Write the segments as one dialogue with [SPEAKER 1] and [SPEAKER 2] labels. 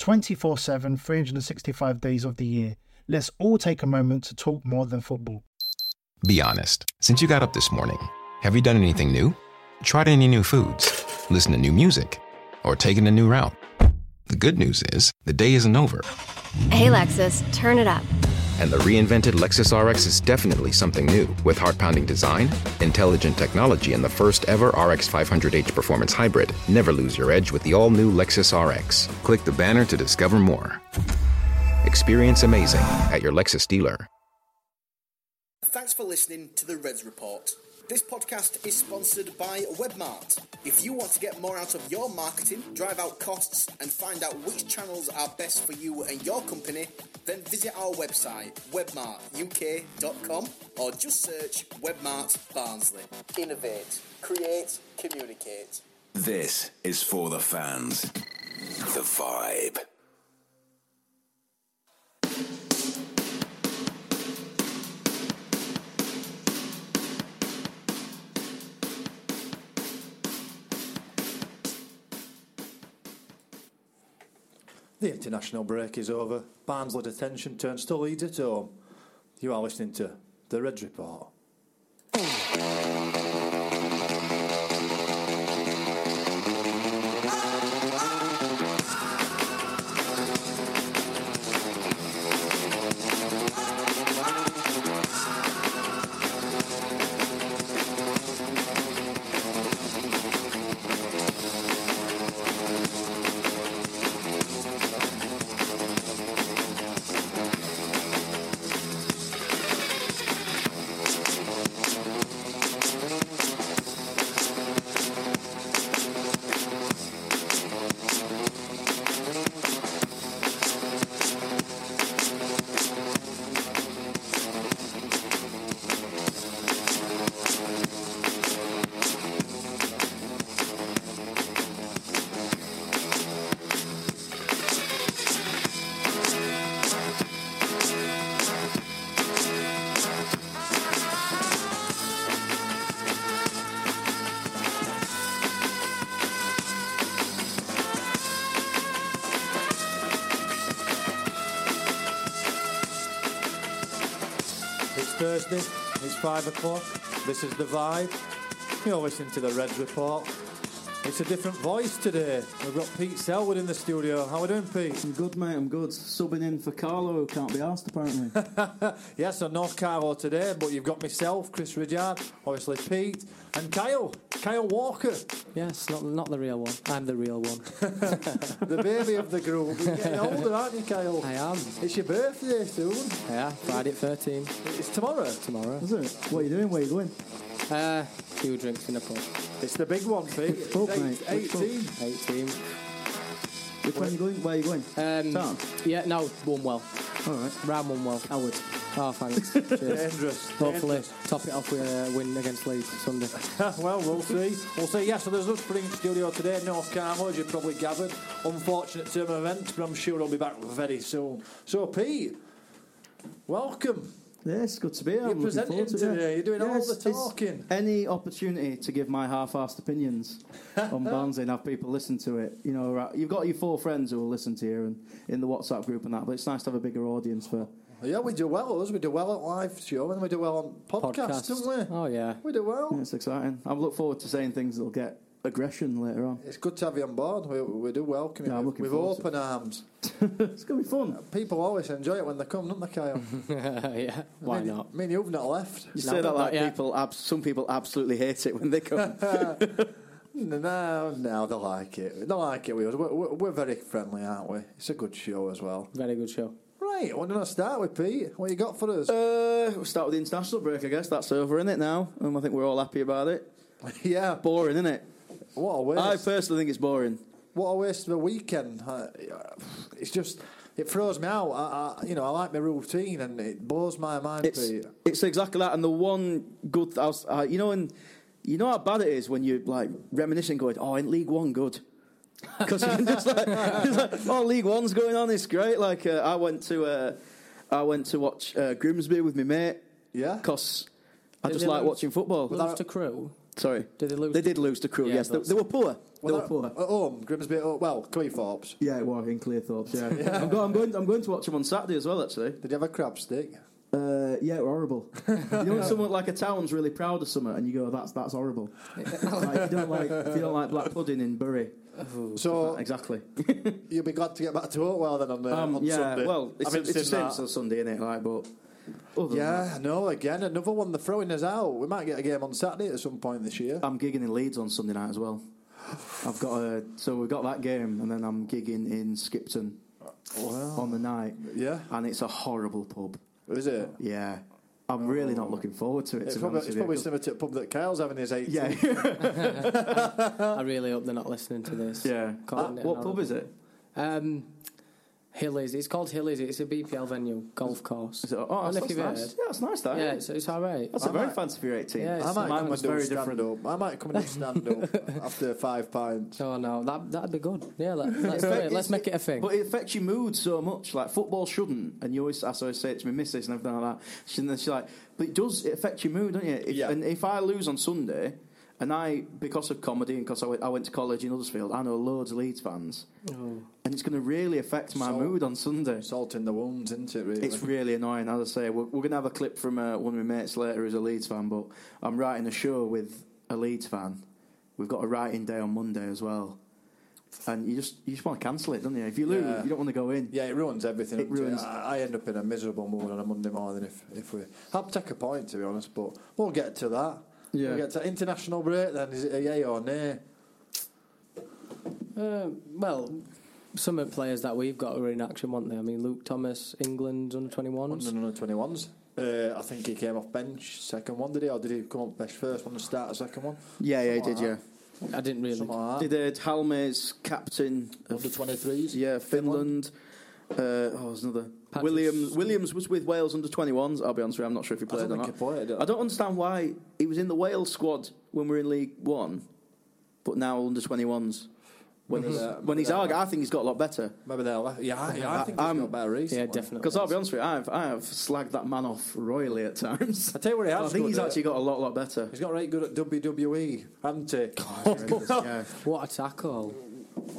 [SPEAKER 1] 24 7, 365 days of the year. Let's all take a moment to talk more than football.
[SPEAKER 2] Be honest. Since you got up this morning, have you done anything new? Tried any new foods? Listened to new music? Or taken a new route? The good news is, the day isn't over.
[SPEAKER 3] Hey, Lexus, turn it up.
[SPEAKER 2] And the reinvented Lexus RX is definitely something new. With heart pounding design, intelligent technology, and the first ever RX 500h performance hybrid. Never lose your edge with the all new Lexus RX. Click the banner to discover more. Experience amazing at your Lexus dealer.
[SPEAKER 4] Thanks for listening to the Reds Report. This podcast is sponsored by Webmart. If you want to get more out of your marketing, drive out costs, and find out which channels are best for you and your company, then visit our website, webmartuk.com, or just search Webmart Barnsley. Innovate, create, communicate.
[SPEAKER 5] This is for the fans. The vibe.
[SPEAKER 6] The international break is over. Barnsley attention turns to Leeds at home. You are listening to The Reds Report. 5 o'clock. This is The Vibe. You're listening to The Reds Report. It's a different voice today. We've got Pete Selwood in the studio. How are we doing, Pete?
[SPEAKER 7] I'm good, mate. I'm good. Subbing in for Carlo, who can't be asked apparently.
[SPEAKER 6] yes, so no Carlo today, but you've got myself, Chris Ridyard, obviously Pete, and Kyle. Kyle Walker,
[SPEAKER 8] Yes, not not the real one. I'm the real one.
[SPEAKER 6] the baby of the group. You're getting older, aren't you, Kyle?
[SPEAKER 8] I am.
[SPEAKER 6] It's your birthday soon.
[SPEAKER 8] Yeah, Friday at 13
[SPEAKER 6] It's tomorrow.
[SPEAKER 8] tomorrow.
[SPEAKER 7] Is it? What are you doing? Where are you going?
[SPEAKER 8] Uh, few drinks in a pub.
[SPEAKER 6] It's the big one, Pete.
[SPEAKER 7] Which pub, mate? Which pub?
[SPEAKER 6] 18.
[SPEAKER 8] 18.
[SPEAKER 7] Which one are you going? Where are you going?
[SPEAKER 8] Um,
[SPEAKER 7] Town?
[SPEAKER 8] yeah, no, one well.
[SPEAKER 7] All right.
[SPEAKER 8] Round one well.
[SPEAKER 7] Howard.
[SPEAKER 8] Oh, thanks. Cheers.
[SPEAKER 6] Dangerous.
[SPEAKER 8] Hopefully, top it off with a win against Leeds Sunday.
[SPEAKER 6] well, we'll see. We'll see. Yeah, so there's us putting in studio today. North Carmel, as you probably gathered. Unfortunate term of events, but I'm sure he'll be back very soon. So, Pete, welcome.
[SPEAKER 7] It's good to be here.
[SPEAKER 6] You're
[SPEAKER 7] I'm looking forward to it.
[SPEAKER 6] today, you're doing all
[SPEAKER 7] Yes,
[SPEAKER 6] the
[SPEAKER 7] it's
[SPEAKER 6] talking.
[SPEAKER 7] Any opportunity to give my half-assed opinions on Barnsley and have people listen to it. You know, right, you've got your four friends who will listen to you and in the WhatsApp group and that, but it's nice to have a bigger audience for.
[SPEAKER 6] Yeah, we do well, us. We do well at live show and we do well on podcasts,
[SPEAKER 8] Podcast.
[SPEAKER 6] don't we?
[SPEAKER 8] Oh yeah.
[SPEAKER 6] We do well.
[SPEAKER 7] It's exciting. I look forward to saying things that'll get aggression later on.
[SPEAKER 6] It's good to have you on board. We, we do welcome you
[SPEAKER 7] Yeah, I'm
[SPEAKER 6] with,
[SPEAKER 7] looking
[SPEAKER 6] with
[SPEAKER 7] to
[SPEAKER 6] open arms.
[SPEAKER 7] it's gonna be fun.
[SPEAKER 6] People always enjoy it when they come, don't they, Kyle?
[SPEAKER 8] yeah. Why
[SPEAKER 6] I mean,
[SPEAKER 8] not?
[SPEAKER 6] I mean, you've not left.
[SPEAKER 7] You say that like
[SPEAKER 8] yet.
[SPEAKER 7] people. Ab- some people absolutely hate it when they come.
[SPEAKER 6] No, no, they like it. They like it. We're, we're, we're very friendly, aren't we? It's a good show as well.
[SPEAKER 8] Very good show.
[SPEAKER 6] Right, why don't I start with Pete? What you got for us?
[SPEAKER 7] uh, we'll start with the international break. I guess that's over, isn't it now? And I think we're all happy about it.
[SPEAKER 6] yeah,
[SPEAKER 7] Boring, isn't it?
[SPEAKER 6] What a waste.
[SPEAKER 7] I personally think it's boring.
[SPEAKER 6] What a waste of a weekend. Uh, It's just, it throws me out. I, I, you know, I like my routine and it blows my mind,
[SPEAKER 7] It's it's exactly that. And the one good, I was, uh, you know, and you know how bad it is when you're like reminiscing, going, "Oh, in League One, good." Because you're just like, it's like, "Oh, League One's going on. It's great." Like uh, I went to, uh, I went to watch uh, Grimsby with my mate.
[SPEAKER 6] Yeah?
[SPEAKER 7] Because I
[SPEAKER 8] Did
[SPEAKER 7] just like
[SPEAKER 8] lose-
[SPEAKER 7] watching football.
[SPEAKER 8] Lose to Crewe.
[SPEAKER 7] Sorry,
[SPEAKER 8] Did they lose?
[SPEAKER 7] they did lose to Crewe.
[SPEAKER 8] Yeah,
[SPEAKER 7] yes, they,
[SPEAKER 8] that's-
[SPEAKER 7] they were poor. They were poor.
[SPEAKER 6] At home, Grimsby, oh, well, Cleethorpes.
[SPEAKER 7] Yeah, it was in Cleethorpes. Yeah, I'm, go, I'm going. I'm going to watch them on Saturday as well. Actually,
[SPEAKER 6] Did you have a crab stick?
[SPEAKER 7] uh, yeah, it were horrible. you know, when someone like a town's really proud of something, and you go, "That's that's horrible." like, if you don't like if you don't like black pudding in Bury.
[SPEAKER 6] So
[SPEAKER 7] Exactly.
[SPEAKER 6] you'll be glad to get back to Oakwell then on, the,
[SPEAKER 7] Um,
[SPEAKER 6] on
[SPEAKER 7] yeah.
[SPEAKER 6] Sunday.
[SPEAKER 7] Well, it's,
[SPEAKER 6] Having
[SPEAKER 7] it's the
[SPEAKER 6] seen
[SPEAKER 7] same
[SPEAKER 6] that.
[SPEAKER 7] as Sunday, isn't it? Like, but
[SPEAKER 6] Yeah, no, Again, another one. They're throwing us out. We might get a game on Saturday at some point this year.
[SPEAKER 7] I'm gigging in Leeds on Sunday night as well. I've got a so we've got that game, and then I'm gigging in Skipton on the night,
[SPEAKER 6] Yeah,
[SPEAKER 7] and it's a horrible pub.
[SPEAKER 6] is it?
[SPEAKER 7] Yeah, I'm really not looking forward to it.
[SPEAKER 6] It's
[SPEAKER 7] to be
[SPEAKER 6] probably,
[SPEAKER 7] honest
[SPEAKER 6] it's
[SPEAKER 7] with
[SPEAKER 6] probably similar to the pub that Kyle's having his eight.
[SPEAKER 7] Yeah,
[SPEAKER 8] I really hope they're not listening to this.
[SPEAKER 7] yeah.
[SPEAKER 8] Calling it
[SPEAKER 7] what
[SPEAKER 8] an
[SPEAKER 7] pub is it?
[SPEAKER 8] Um, Hillies. It's called Hillies. It's a BPL venue, golf course.
[SPEAKER 7] Is it? Oh,
[SPEAKER 8] I
[SPEAKER 7] that's,
[SPEAKER 8] don't know if
[SPEAKER 7] that's
[SPEAKER 8] you've
[SPEAKER 7] nice.
[SPEAKER 8] heard.
[SPEAKER 7] Yeah, that's nice. That
[SPEAKER 8] Yeah,
[SPEAKER 7] yeah,
[SPEAKER 8] it's, it's all right.
[SPEAKER 7] that's
[SPEAKER 6] I
[SPEAKER 7] a very
[SPEAKER 6] might-
[SPEAKER 7] fancy for your 18.
[SPEAKER 8] Yeah,
[SPEAKER 6] I
[SPEAKER 8] it's
[SPEAKER 6] might
[SPEAKER 7] Mine
[SPEAKER 6] come
[SPEAKER 7] was very
[SPEAKER 6] stand
[SPEAKER 7] different.
[SPEAKER 6] up. I might come and stand up after five pints.
[SPEAKER 8] Oh no, that that'd be good. Yeah, let, let's do it. Let's make it a thing.
[SPEAKER 7] But it affects your mood so much. Like football shouldn't, and you always, I always say it to my missus and everything like that. She, and then she's like, but it does. It affects your mood, don't you? If,
[SPEAKER 6] Yeah.
[SPEAKER 7] And if I lose on Sunday, and I, because of comedy and because I went, I went to college in Huddersfield, I know loads of Leeds fans,
[SPEAKER 8] Oh.
[SPEAKER 7] and it's going to really affect my
[SPEAKER 6] So-
[SPEAKER 7] mood on Sunday.
[SPEAKER 6] Salt in the wounds, isn't it? Really.
[SPEAKER 7] It's really annoying. As I say, we're, we're going to have a clip from uh, one of my mates later who's a Leeds fan, but I'm writing a show with a Leeds fan. We've got a writing day on Monday as well. And you just you just want to cancel it, don't you? If you lose,
[SPEAKER 6] Yeah.
[SPEAKER 7] you don't want to go in.
[SPEAKER 6] yeah, it ruins everything.
[SPEAKER 7] It ruins-
[SPEAKER 6] I, I end up in a miserable mood on a Monday morning if if we. I'll take a point to be honest, but we'll get to that.
[SPEAKER 7] Yeah.
[SPEAKER 6] We'll get to international break then. Is it a yay or nay?
[SPEAKER 8] Uh, well, some of the players that we've got are in action, weren't they? I mean, Luke Thomas, England under twenty ones.
[SPEAKER 6] Under twenty ones. Uh, I think he came off bench second one, did he? Or did he come off bench first one and start a second one?
[SPEAKER 7] Yeah, yeah, he
[SPEAKER 6] Something
[SPEAKER 7] did, yeah.
[SPEAKER 8] I didn't really.
[SPEAKER 6] Like.
[SPEAKER 7] Did uh, Halmes captain of
[SPEAKER 6] Under 23s?
[SPEAKER 7] Yeah, Finland. Uh, oh, there's another.
[SPEAKER 8] Patrick
[SPEAKER 7] Williams Williams was with Wales under 21s. I'll be honest with you, I'm not sure if he
[SPEAKER 6] I
[SPEAKER 7] played
[SPEAKER 6] don't
[SPEAKER 7] or
[SPEAKER 6] think
[SPEAKER 7] not.
[SPEAKER 6] he played.
[SPEAKER 7] I don't understand why he was in the Wales squad when we are in League One, but now under 21s. When he's,
[SPEAKER 6] Yeah,
[SPEAKER 7] when he's
[SPEAKER 6] yeah.
[SPEAKER 7] Arg, I think he's got a lot better.
[SPEAKER 6] Maybe they're. Yeah, I- yeah, I think
[SPEAKER 7] I'm-
[SPEAKER 6] he's got better recently.
[SPEAKER 8] Yeah, definitely.
[SPEAKER 7] Because I'll be honest with you, I've, I have slagged that man off royally at times.
[SPEAKER 6] I tell you what he has
[SPEAKER 7] I think he's
[SPEAKER 6] there.
[SPEAKER 7] actually got a lot, lot better.
[SPEAKER 6] He's got right good at WWE, hasn't he?
[SPEAKER 7] yeah.
[SPEAKER 8] What a tackle!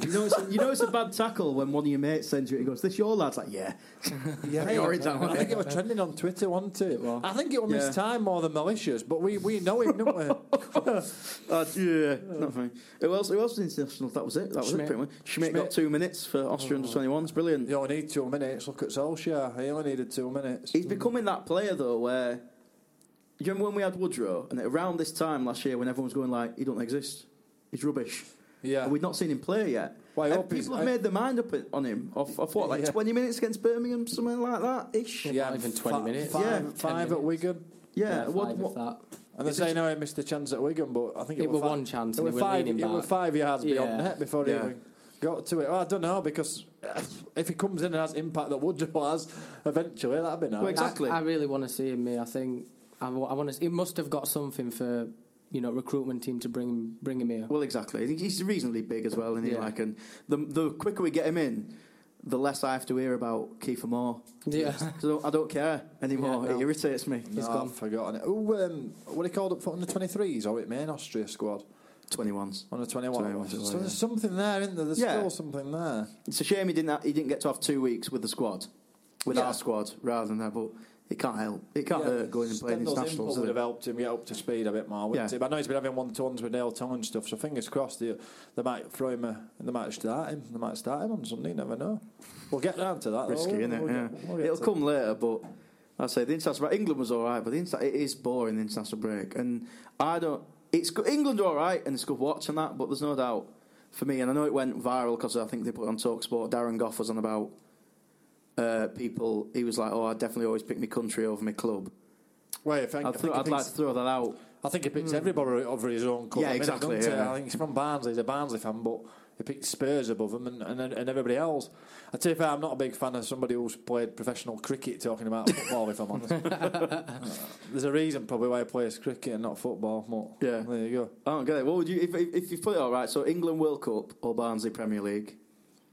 [SPEAKER 7] You know, it's a, you know, it's a bad tackle when one of your mates sends you. He goes, "This your lad's like, yeah,
[SPEAKER 6] Yeah,
[SPEAKER 7] Hey, orange that.
[SPEAKER 6] I think it was trending on Twitter, wasn't it? I think it was
[SPEAKER 7] Yeah.
[SPEAKER 6] his time more than malicious, but we, we know him, don't we?
[SPEAKER 7] Uh, yeah, nothing. Who else? Who else was international? That was it. That was
[SPEAKER 8] Schmidt.
[SPEAKER 7] it. Pretty much. Schmidt, got two minutes for Austria under 21s. Brilliant.
[SPEAKER 6] you only need two minutes. Look at Solskjaer. He only needed two minutes.
[SPEAKER 7] He's becoming that player though, where you remember when we had Woodrow, and around this time last year, when everyone was going like, "He don't exist. He's rubbish."
[SPEAKER 6] Yeah.
[SPEAKER 7] And we'd not seen him play yet.
[SPEAKER 6] Well,
[SPEAKER 7] And people have
[SPEAKER 6] I-
[SPEAKER 7] made their mind up on him. Off, off what, like
[SPEAKER 6] Yeah.
[SPEAKER 7] 20 minutes against Birmingham, something like that ish.
[SPEAKER 6] yeah,
[SPEAKER 8] Not even 20
[SPEAKER 6] fi-
[SPEAKER 8] minutes.
[SPEAKER 6] Five,
[SPEAKER 7] Yeah.
[SPEAKER 6] five
[SPEAKER 8] 10
[SPEAKER 6] at Wigan.
[SPEAKER 7] Yeah,
[SPEAKER 8] Yeah,
[SPEAKER 7] what,
[SPEAKER 8] five
[SPEAKER 7] what,
[SPEAKER 8] that.
[SPEAKER 6] And they say now he missed a chance at Wigan, but I think it,
[SPEAKER 8] It
[SPEAKER 6] were
[SPEAKER 8] were one chance
[SPEAKER 6] It
[SPEAKER 8] and
[SPEAKER 6] were five. It were
[SPEAKER 8] back.
[SPEAKER 6] five yards beyond
[SPEAKER 8] Yeah.
[SPEAKER 6] net before he even got to it. Well, I don't know because if he comes in and has impact that Woodrow has, eventually that'd be nice.
[SPEAKER 7] Well, exactly.
[SPEAKER 8] I, I really want to see him. Me, I think I, want to. He must have got something for you know recruitment team to bring him bring him here.
[SPEAKER 7] Well, exactly. He's reasonably big as well, and he
[SPEAKER 8] Yeah.
[SPEAKER 7] like, and the the quicker we get him in, the less I have to hear about Kieffer Moore.
[SPEAKER 8] Yeah.
[SPEAKER 7] So I don't care anymore.
[SPEAKER 8] Yeah, no.
[SPEAKER 7] It irritates me.
[SPEAKER 6] No, I've forgotten it. Oh, um, what are they called up for under 23s or it main Austria squad?
[SPEAKER 7] 21s.
[SPEAKER 6] Under 21.
[SPEAKER 7] 21s,
[SPEAKER 6] so
[SPEAKER 7] yeah.
[SPEAKER 6] there's something there, isn't there? There's
[SPEAKER 7] Yeah.
[SPEAKER 6] still something there.
[SPEAKER 7] It's a shame he didn't. Have, he didn't get to have two weeks with the squad, with
[SPEAKER 6] Yeah.
[SPEAKER 7] our squad, rather than that. But it can't help. It can't hurt going and playing internationals.
[SPEAKER 6] would have helped him get up to speed a bit more.
[SPEAKER 7] Yeah.
[SPEAKER 6] it? But I know he's been having one-to-ones with Neil Tongue and stuff. So fingers crossed, they, they might throw him. A, they might start him. They might start him on Sunday. You never know. We'll get round to that.
[SPEAKER 7] Risky, isn't it?
[SPEAKER 6] We'll
[SPEAKER 7] yeah.
[SPEAKER 6] get- we'll get
[SPEAKER 7] It'll come later, but I say the international break. England was all right, but the inter- it is boring. The international break, and I don't. It's good. England are all right, and it's good watching that. But there's no doubt for me, and I know it went viral because I think they put it on Talksport. Darren Gough was on about uh, people. He was like, "Oh, I definitely always pick my country over my club."
[SPEAKER 6] Well, I think,
[SPEAKER 7] I'd,
[SPEAKER 6] I
[SPEAKER 7] I'd like to throw that out.
[SPEAKER 6] I think he picks everybody over his own club.
[SPEAKER 7] Yeah,
[SPEAKER 6] I mean,
[SPEAKER 7] exactly,
[SPEAKER 6] doesn't
[SPEAKER 7] yeah.
[SPEAKER 6] I think he's from Barnsley. He's a Barnsley fan, but he picked Spurs above him and, and, and everybody else. I tell you, fair, I'm not a big fan of somebody who's played professional cricket talking about football. if I'm honest, there's a reason probably why he plays cricket and not football. But
[SPEAKER 7] Yeah.
[SPEAKER 6] there you go.
[SPEAKER 7] I don't get it. What would you if if, if you put it all right? So England World Cup or Barnsley Premier League?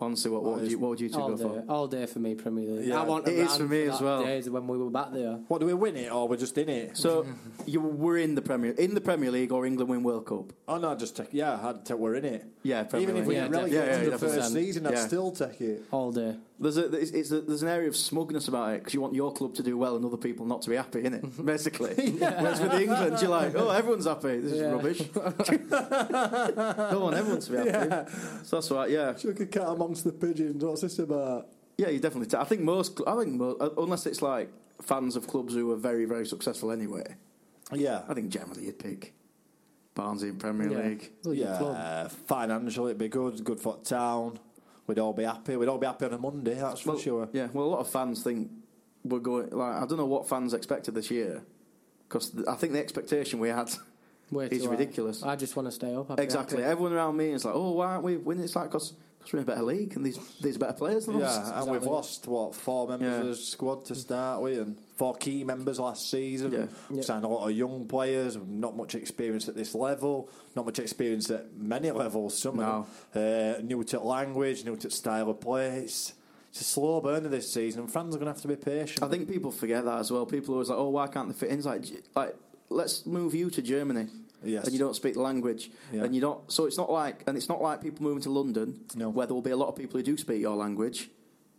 [SPEAKER 7] Honestly, what, what would you what would you two
[SPEAKER 8] all
[SPEAKER 7] go
[SPEAKER 8] day,
[SPEAKER 7] for?
[SPEAKER 8] all day for me, Premier League.
[SPEAKER 6] Yeah.
[SPEAKER 8] I want
[SPEAKER 7] It is for me as well.
[SPEAKER 8] Days when we were back there.
[SPEAKER 6] What do we win it or we're just in it?
[SPEAKER 7] So you were in the Premier in the Premier League or England win World Cup?
[SPEAKER 6] Oh no, just take yeah. I'd take we're in it.
[SPEAKER 7] Yeah, Premier
[SPEAKER 6] Even if we
[SPEAKER 8] Yeah,
[SPEAKER 6] get relegated
[SPEAKER 7] definitely.
[SPEAKER 6] to
[SPEAKER 7] Yeah,
[SPEAKER 6] the first season, I'd
[SPEAKER 7] Yeah.
[SPEAKER 6] still take it.
[SPEAKER 8] All day.
[SPEAKER 7] There's a it's, it's a, there's an area of smugness about it because you want your club to do well and other people not to be happy, in it Basically. Whereas with England, you're like, oh, everyone's happy. This is
[SPEAKER 8] Yeah.
[SPEAKER 7] rubbish. Don't want everyone to be happy. So that's right. Yeah,
[SPEAKER 6] Chuck a cat amongst the pigeons. What's this about?
[SPEAKER 7] yeah. You definitely. T- I think most. I think mo- uh, unless it's like fans of clubs who are very very successful anyway.
[SPEAKER 6] Yeah,
[SPEAKER 7] I think generally you'd pick Barnsley in Premier
[SPEAKER 8] Yeah.
[SPEAKER 7] League.
[SPEAKER 8] Look at your
[SPEAKER 6] yeah.
[SPEAKER 8] club.
[SPEAKER 6] Financially, it'd be good. Good for town. We'd all be happy. We'd all be happy on a Monday. That's for
[SPEAKER 7] Well,
[SPEAKER 6] sure.
[SPEAKER 7] Yeah, well, a lot of fans think we're going. Like, I don't know what fans expected this year because I think the expectation we had.
[SPEAKER 8] Way
[SPEAKER 7] It's
[SPEAKER 8] too high.
[SPEAKER 7] ridiculous.
[SPEAKER 8] I just want to stay up. I'd
[SPEAKER 7] Exactly. Everyone around me is like, "Oh, why aren't we winning?" It's like because we're in a better league and these these are better players than us.
[SPEAKER 6] Yeah, and we've lost what four members
[SPEAKER 7] Yeah.
[SPEAKER 6] of the squad to start with, and four key members last season.
[SPEAKER 7] Yeah.
[SPEAKER 6] We've Signed a lot of young players, not much experience at this level, not much experience at many levels. Some
[SPEAKER 7] No.
[SPEAKER 6] of them uh, new to language, new to style of play. It's, it's a slow burner this season, and fans are going to have to be patient.
[SPEAKER 7] I think people forget that as well. People are always like, "Oh, why can't they fit in?" It's like, like let's move you to Germany.
[SPEAKER 6] Yes.
[SPEAKER 7] And you don't speak the language,
[SPEAKER 6] Yeah.
[SPEAKER 7] and you don't. So it's not like, and it's not like people moving to London,
[SPEAKER 6] No.
[SPEAKER 7] where there will be a lot of people who do speak your language.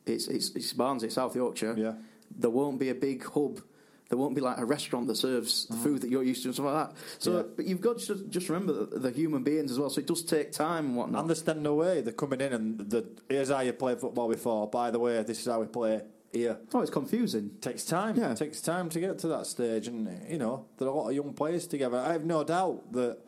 [SPEAKER 7] It's it's, it's Barnsley, South Yorkshire.
[SPEAKER 6] Yeah.
[SPEAKER 7] There won't be a big hub. There won't be like a restaurant that serves the food that you're used to and stuff like that. So.
[SPEAKER 6] Yeah.
[SPEAKER 7] but you've got to just, remember that the human beings as well. So it does take time and whatnot.
[SPEAKER 6] Understand the way they're coming in, and the, here's how you play football before. By the way, this is how we play here.
[SPEAKER 7] oh, it's confusing.
[SPEAKER 6] takes time.
[SPEAKER 7] Yeah.
[SPEAKER 6] Takes time to get to that stage, and you know there are a lot of young players together. I have no doubt that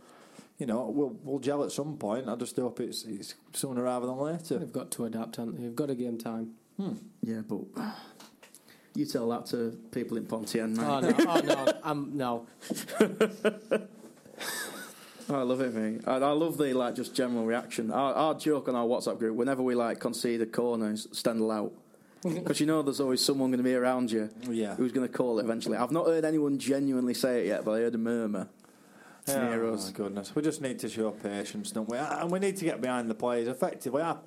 [SPEAKER 6] you know we'll we'll gel at some point. I just hope it's, it's sooner rather than later.
[SPEAKER 8] They've got to adapt, haven't they? They've got to give 'em time. Hmm.
[SPEAKER 7] Yeah, but you tell that to people in Pontian.
[SPEAKER 8] Oh no! Oh no! I'm no.
[SPEAKER 7] Oh, I love it, mate. I, I love the like just general reaction. Our, our joke on our WhatsApp group whenever we like concede a corner, is Stendel out. Because you know there's always someone going to be around you oh,
[SPEAKER 6] Yeah.
[SPEAKER 7] who's going to call it eventually. I've not heard anyone genuinely say it yet, but I heard a murmur near
[SPEAKER 6] Oh,
[SPEAKER 7] us.
[SPEAKER 6] my goodness. We just need to show patience, don't we? And we need to get behind the players effectively. Our,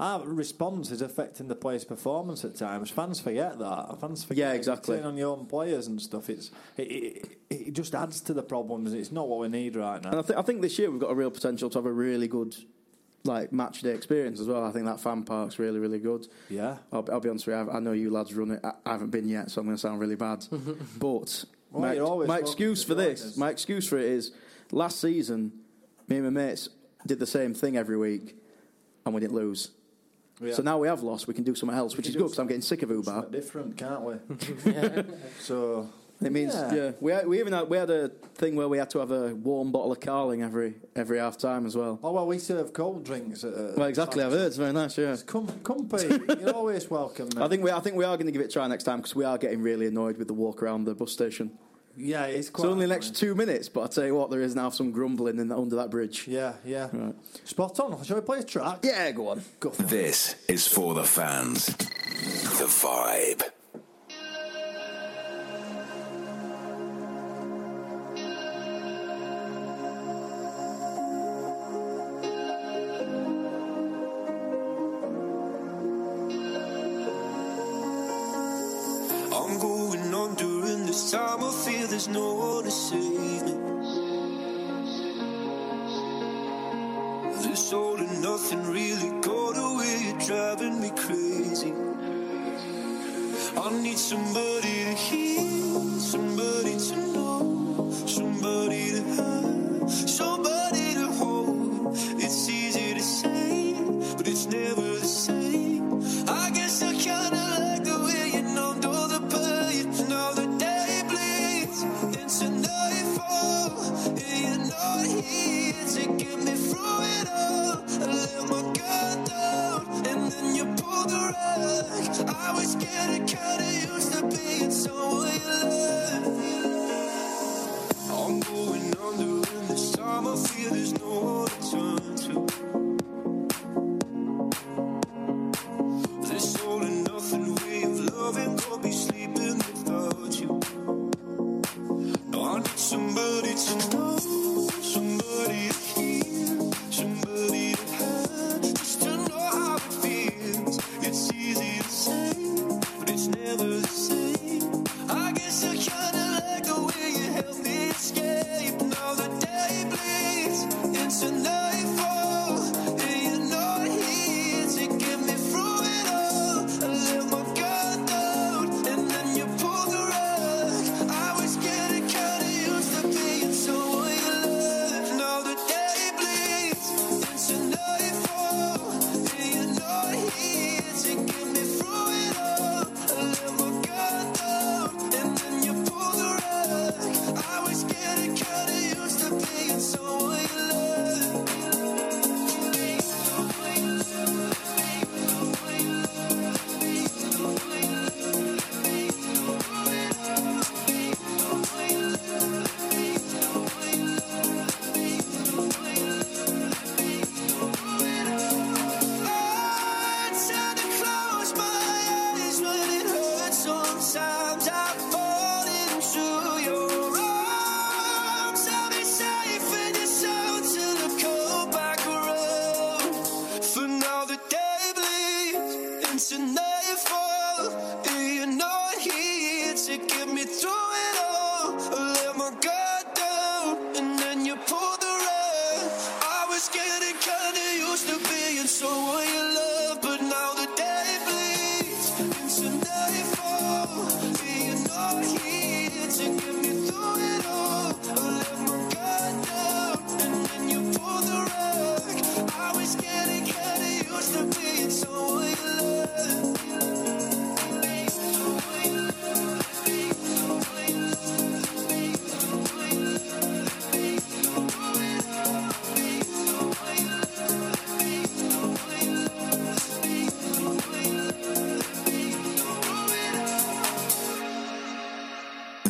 [SPEAKER 6] our response is affecting the players' performance at times. Fans forget that. Fans forget
[SPEAKER 7] Yeah, exactly.
[SPEAKER 6] on your own players and stuff. It's it, it, it just adds to the problems. It's not what we need right now. And.
[SPEAKER 7] I, th- I think this year we've got a real potential to have a really good like match day experience as well. I think that fan park's really, really good.
[SPEAKER 6] Yeah.
[SPEAKER 7] I'll, I'll be honest with you, I've, I know you lads run it. I, I haven't been yet, so I'm going to sound really bad. but
[SPEAKER 6] Well,
[SPEAKER 7] my,
[SPEAKER 6] you're
[SPEAKER 7] my excuse
[SPEAKER 6] to
[SPEAKER 7] for
[SPEAKER 6] join
[SPEAKER 7] this, my excuse for it is, last season, me and my mates did the same thing every week, and we didn't lose.
[SPEAKER 6] Yeah.
[SPEAKER 7] So now we have lost. We can do something else, which is good because I'm getting sick of Uber.
[SPEAKER 6] Different, can't we? so
[SPEAKER 7] It means
[SPEAKER 6] Yeah.
[SPEAKER 7] yeah. We had, we even had, we had a thing where we had to have a warm bottle of Carling every every half time as well.
[SPEAKER 6] Oh well, we serve cold drinks. At, uh,
[SPEAKER 7] Well, exactly. I've heard it's very nice. Yeah.
[SPEAKER 6] it's come, Pete. You're always welcome. Mate.
[SPEAKER 7] I think we I think we are going to give it a try next time because we are getting really annoyed with the walk around the bus station.
[SPEAKER 6] yeah, it's
[SPEAKER 7] It's only the next two minutes, but I tell you what, there is now some grumbling in the, under that bridge.
[SPEAKER 6] Yeah, yeah.
[SPEAKER 7] Right.
[SPEAKER 6] Spot on. Shall we play a track?
[SPEAKER 7] Yeah, go on.
[SPEAKER 6] Go for.
[SPEAKER 5] This is for the fans. The vibe.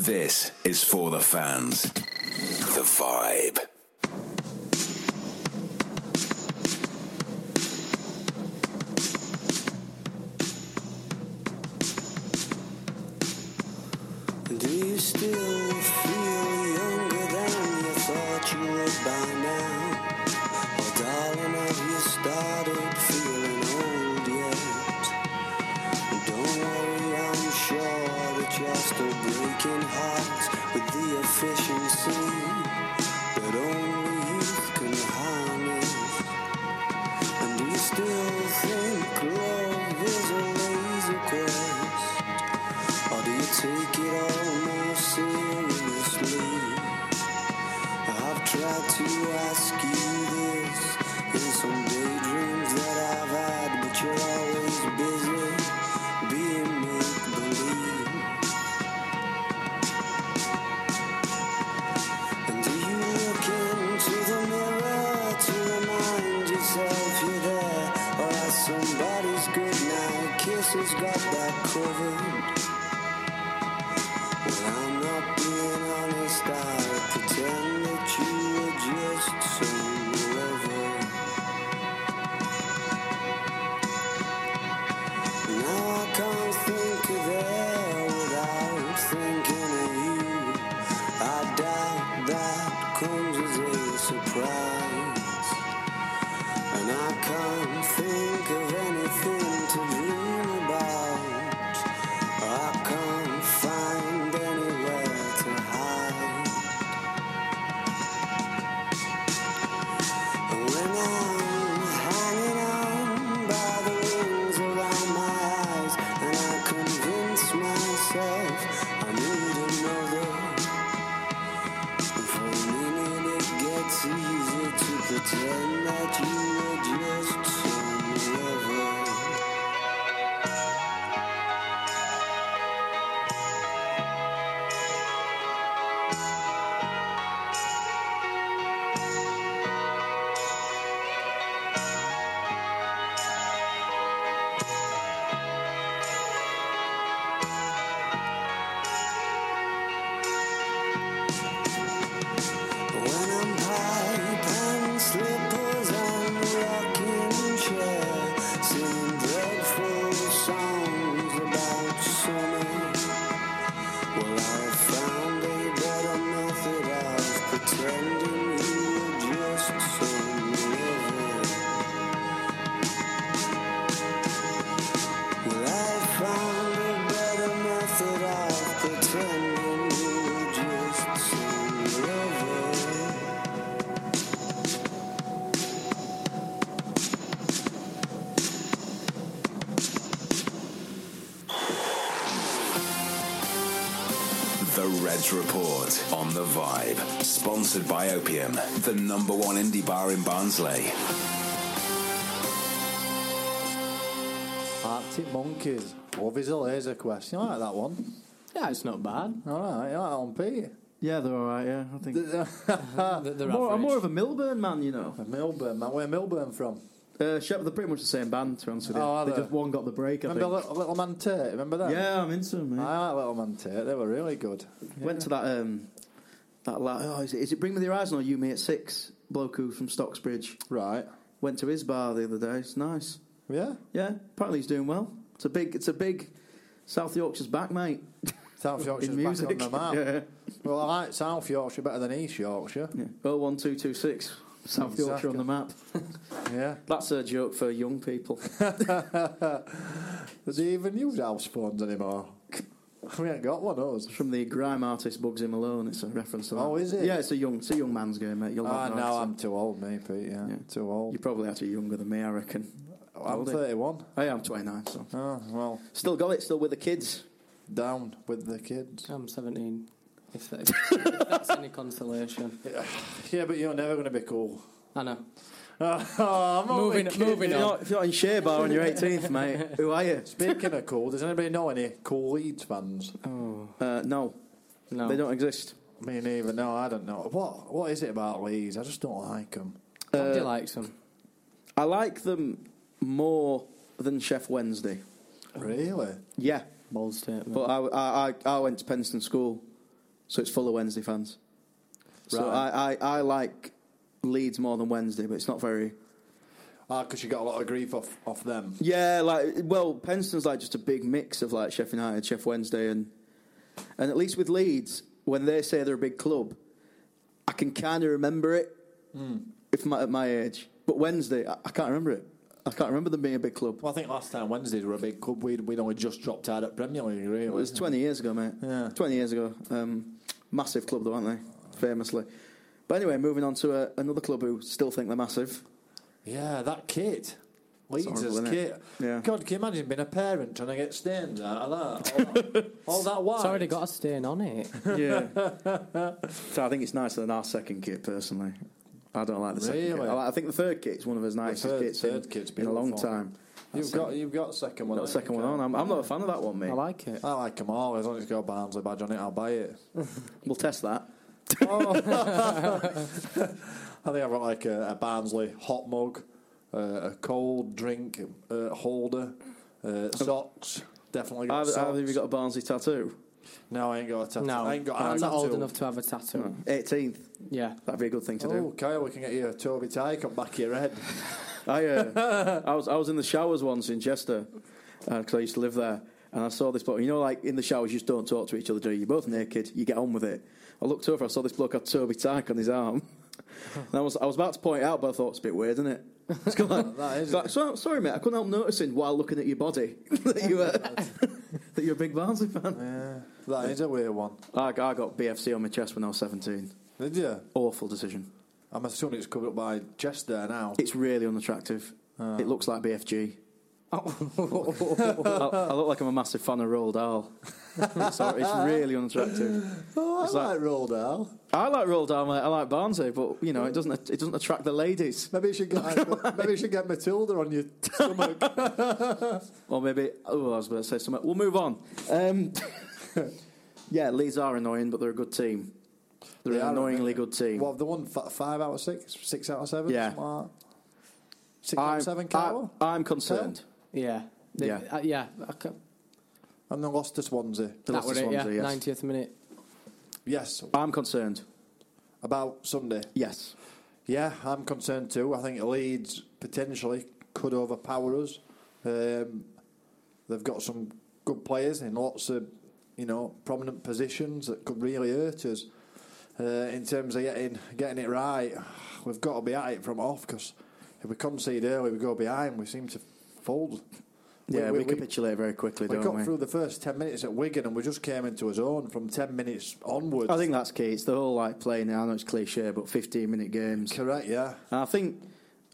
[SPEAKER 5] This is for the fans. The Vibe.
[SPEAKER 9] yourself
[SPEAKER 5] Sponsored by Opium, the number one indie bar in Barnsley.
[SPEAKER 6] Arctic Monkeys. Love is a laser quest. You like that one?
[SPEAKER 8] Yeah, it's not bad.
[SPEAKER 6] All right, you like that one, Pete?
[SPEAKER 7] Yeah, they're all right. Yeah, I think.
[SPEAKER 8] They're- they're
[SPEAKER 7] I'm more, I'm more of a Milburn man, you know.
[SPEAKER 6] Milburn, man. Where Milburn from?
[SPEAKER 7] Uh, Shep, they're pretty much the same band, to be honest with you.
[SPEAKER 6] Oh,
[SPEAKER 7] they
[SPEAKER 6] they?
[SPEAKER 7] just one got the break. I
[SPEAKER 6] Remember
[SPEAKER 7] think.
[SPEAKER 6] Little, Little Man Tate? Remember that?
[SPEAKER 7] Yeah, I'm into them. Mate.
[SPEAKER 6] I like Little Man Tate. They were really good.
[SPEAKER 7] Went to that um, that la- oh, is it, is it Bring Me the Horizon or You Me at Six? Bloke from Stocksbridge.
[SPEAKER 6] Right.
[SPEAKER 7] Went to his bar the other day. It's nice.
[SPEAKER 6] Yeah.
[SPEAKER 7] Yeah. Apparently he's doing well. It's a big. It's a big. South Yorkshire's back, mate.
[SPEAKER 6] South Yorkshire's back on the map.
[SPEAKER 7] Yeah.
[SPEAKER 6] Well, I like South Yorkshire better than East Yorkshire.
[SPEAKER 7] Yeah. Oh one two two six. South Yorkshire on the map.
[SPEAKER 6] Yeah.
[SPEAKER 7] That's a joke for young people.
[SPEAKER 6] Does he even use house phones anymore? We ain't got one, us.
[SPEAKER 7] From the grime artist Bugzy Malone. It's a reference to that.
[SPEAKER 6] Oh, is it?
[SPEAKER 7] Yeah, it's a young, it's a young man's game, mate. You'll
[SPEAKER 6] Ah,
[SPEAKER 7] have
[SPEAKER 6] no,
[SPEAKER 7] accent.
[SPEAKER 6] I'm too old, me, Pete. Yeah,
[SPEAKER 7] Yeah.
[SPEAKER 6] too old.
[SPEAKER 7] You're probably actually younger than me, I reckon.
[SPEAKER 6] I'm
[SPEAKER 7] Old, eh?
[SPEAKER 6] 31.
[SPEAKER 7] I am 29, so
[SPEAKER 6] Oh, well,
[SPEAKER 7] still got it. Still with the kids.
[SPEAKER 6] down with the kids.
[SPEAKER 8] I'm 17. If, that, if that's any consolation.
[SPEAKER 6] Yeah, but you're never going to be cool.
[SPEAKER 8] I know.
[SPEAKER 6] Oh, I'm only
[SPEAKER 8] Moving,
[SPEAKER 6] kidding.
[SPEAKER 8] moving
[SPEAKER 7] If you're,
[SPEAKER 8] on.
[SPEAKER 7] not, if you're not in Shea Bar on your 18th, mate, who are you?
[SPEAKER 6] Speaking of cool, does anybody know any cool Leeds fans?
[SPEAKER 8] Oh,
[SPEAKER 7] Uh, no,
[SPEAKER 8] no.
[SPEAKER 7] they don't exist.
[SPEAKER 6] Me neither. No, I don't know. What What is it about Leeds? I just don't like them.
[SPEAKER 8] Andy
[SPEAKER 7] Uh,
[SPEAKER 8] likes them.
[SPEAKER 7] I like them more than Sheff Wednesday.
[SPEAKER 6] Really?
[SPEAKER 7] Yeah,
[SPEAKER 8] Bold statement.
[SPEAKER 7] but I, I, I, I went to Penistone School, so it's full of Wednesday fans. So
[SPEAKER 6] Right.
[SPEAKER 7] I, I, I like Leeds more than Wednesday, but it's not very.
[SPEAKER 6] Ah, because you got a lot of grief off off them.
[SPEAKER 7] Yeah, like well, Penistone's like just a big mix of like Sheff United, Sheff Wednesday, and and at least with Leeds, when they say they're a big club, I can kind of remember it if my, at my age. But Wednesday, I, I can't remember it. I can't remember them being a big club.
[SPEAKER 6] Well, I think last time Wednesdays were a big club. We'd, we'd only just dropped out at Premier League, really.
[SPEAKER 7] It was 20 years ago, mate.
[SPEAKER 6] Yeah.
[SPEAKER 7] 20 years ago. Um, massive club, though, aren't they? Famously. But anyway, moving on to uh, another club who still think they're massive.
[SPEAKER 6] Yeah, that kit. Leeds'
[SPEAKER 7] horrible, isn't
[SPEAKER 6] kit.
[SPEAKER 7] Yeah.
[SPEAKER 6] God, can you imagine being a parent trying to get stains out of that? All that, all that white.
[SPEAKER 8] It's already got a stain on it.
[SPEAKER 7] Yeah. so I think it's nicer than our second kit, personally. I don't like the second kit.
[SPEAKER 6] Really?
[SPEAKER 7] I, like- I think the third kit is one of his nicest
[SPEAKER 6] third-
[SPEAKER 7] kits
[SPEAKER 6] third
[SPEAKER 7] in,
[SPEAKER 6] kit's
[SPEAKER 7] in a long time.
[SPEAKER 6] You've got you've got a second one.
[SPEAKER 7] Got the second one on. I'm, I'm not a fan of that one, mate.
[SPEAKER 8] I like it.
[SPEAKER 6] I like them all. As long as it's got a Barnsley badge on it, I'll buy it.
[SPEAKER 7] We'll test that.
[SPEAKER 6] I think I've got like a, a Barnsley hot mug, uh, a cold drink uh, holder, uh, socks. Definitely got
[SPEAKER 7] Have,
[SPEAKER 6] socks.
[SPEAKER 7] have you got a Barnsley tattoo?
[SPEAKER 6] No, I ain't got a tattoo.
[SPEAKER 8] No,
[SPEAKER 6] I ain't got
[SPEAKER 8] I'm
[SPEAKER 6] a
[SPEAKER 8] not old enough to have a tattoo.
[SPEAKER 7] 18th.
[SPEAKER 8] Yeah.
[SPEAKER 7] That'd be a good thing to do.
[SPEAKER 6] Oh,
[SPEAKER 7] do.
[SPEAKER 6] Kyle, we can get you a Toby Tyke on back of your head.
[SPEAKER 7] I, uh, I was I was in the showers once in Chester because I used to live there, and I saw this bloke. You know, like in the showers, you just don't talk to each other. Do you? You're both naked. You get on with it. I looked over. I saw this bloke had Toby Tyke on his arm. And I was I was about to point it out, but I thought it's a bit weird, isn't it? It's kind of like,
[SPEAKER 6] That is
[SPEAKER 7] like, so, sorry, mate. I couldn't help noticing while looking at your body that you uh, that you're a big Barnsley fan.
[SPEAKER 6] Yeah, that is a weird one.
[SPEAKER 7] I, I got BFC on my chest when I was 17.
[SPEAKER 6] Did you?
[SPEAKER 7] Awful decision.
[SPEAKER 6] I'm assuming it's covered up by there now.
[SPEAKER 7] It's really unattractive.
[SPEAKER 6] Oh.
[SPEAKER 7] It looks like BFG. I, I look like I'm a massive fan of Roald Dahl. so it's really unattractive.
[SPEAKER 6] Oh, I
[SPEAKER 7] It's like-
[SPEAKER 6] like Roald Dahl.
[SPEAKER 7] I like Roald Dahl, mate. I like Barnsley, but you know, it doesn't it doesn't attract the ladies.
[SPEAKER 6] Maybe you should get maybe you should get Matilda on your stomach.
[SPEAKER 7] Or maybe oh, I was about to say something. We'll move on. Um, yeah, Leeds are annoying, but they're a good team. They're
[SPEAKER 6] They
[SPEAKER 7] an
[SPEAKER 6] are,
[SPEAKER 7] annoyingly
[SPEAKER 6] aren't
[SPEAKER 7] good team.
[SPEAKER 6] Well, the one f- five out of six, six out of seven.
[SPEAKER 7] Yeah.
[SPEAKER 6] something like that. Six out
[SPEAKER 7] I'm,
[SPEAKER 6] of seven,
[SPEAKER 7] I, I'm concerned.
[SPEAKER 8] Yeah. They-
[SPEAKER 7] Yeah.
[SPEAKER 8] uh, yeah. I ca-
[SPEAKER 6] And they lost to Swansea.
[SPEAKER 7] They
[SPEAKER 8] that
[SPEAKER 7] lost
[SPEAKER 8] was
[SPEAKER 7] to
[SPEAKER 8] it, yeah.
[SPEAKER 7] Swansea, yes.
[SPEAKER 8] 90th minute.
[SPEAKER 6] Yes,
[SPEAKER 7] I'm concerned.
[SPEAKER 6] about Sunday.
[SPEAKER 7] Yes.
[SPEAKER 6] Yeah, I'm concerned too. I think Leeds potentially could overpower us. Um, they've got some good players in lots of, you know, prominent positions that could really hurt us. Uh, in terms of getting getting it right, we've got to be at it from off because if we concede early, we go behind. We seem to fold.
[SPEAKER 7] Yeah, we, capitulate very quickly,
[SPEAKER 6] we got
[SPEAKER 7] we?
[SPEAKER 6] through the first ten minutes at Wigan, and we just came into his own from ten minutes onwards.
[SPEAKER 7] I think that's key. It's the whole like playing. I know it's cliche, but 15 minute games.
[SPEAKER 6] correct. Yeah,
[SPEAKER 7] And I think,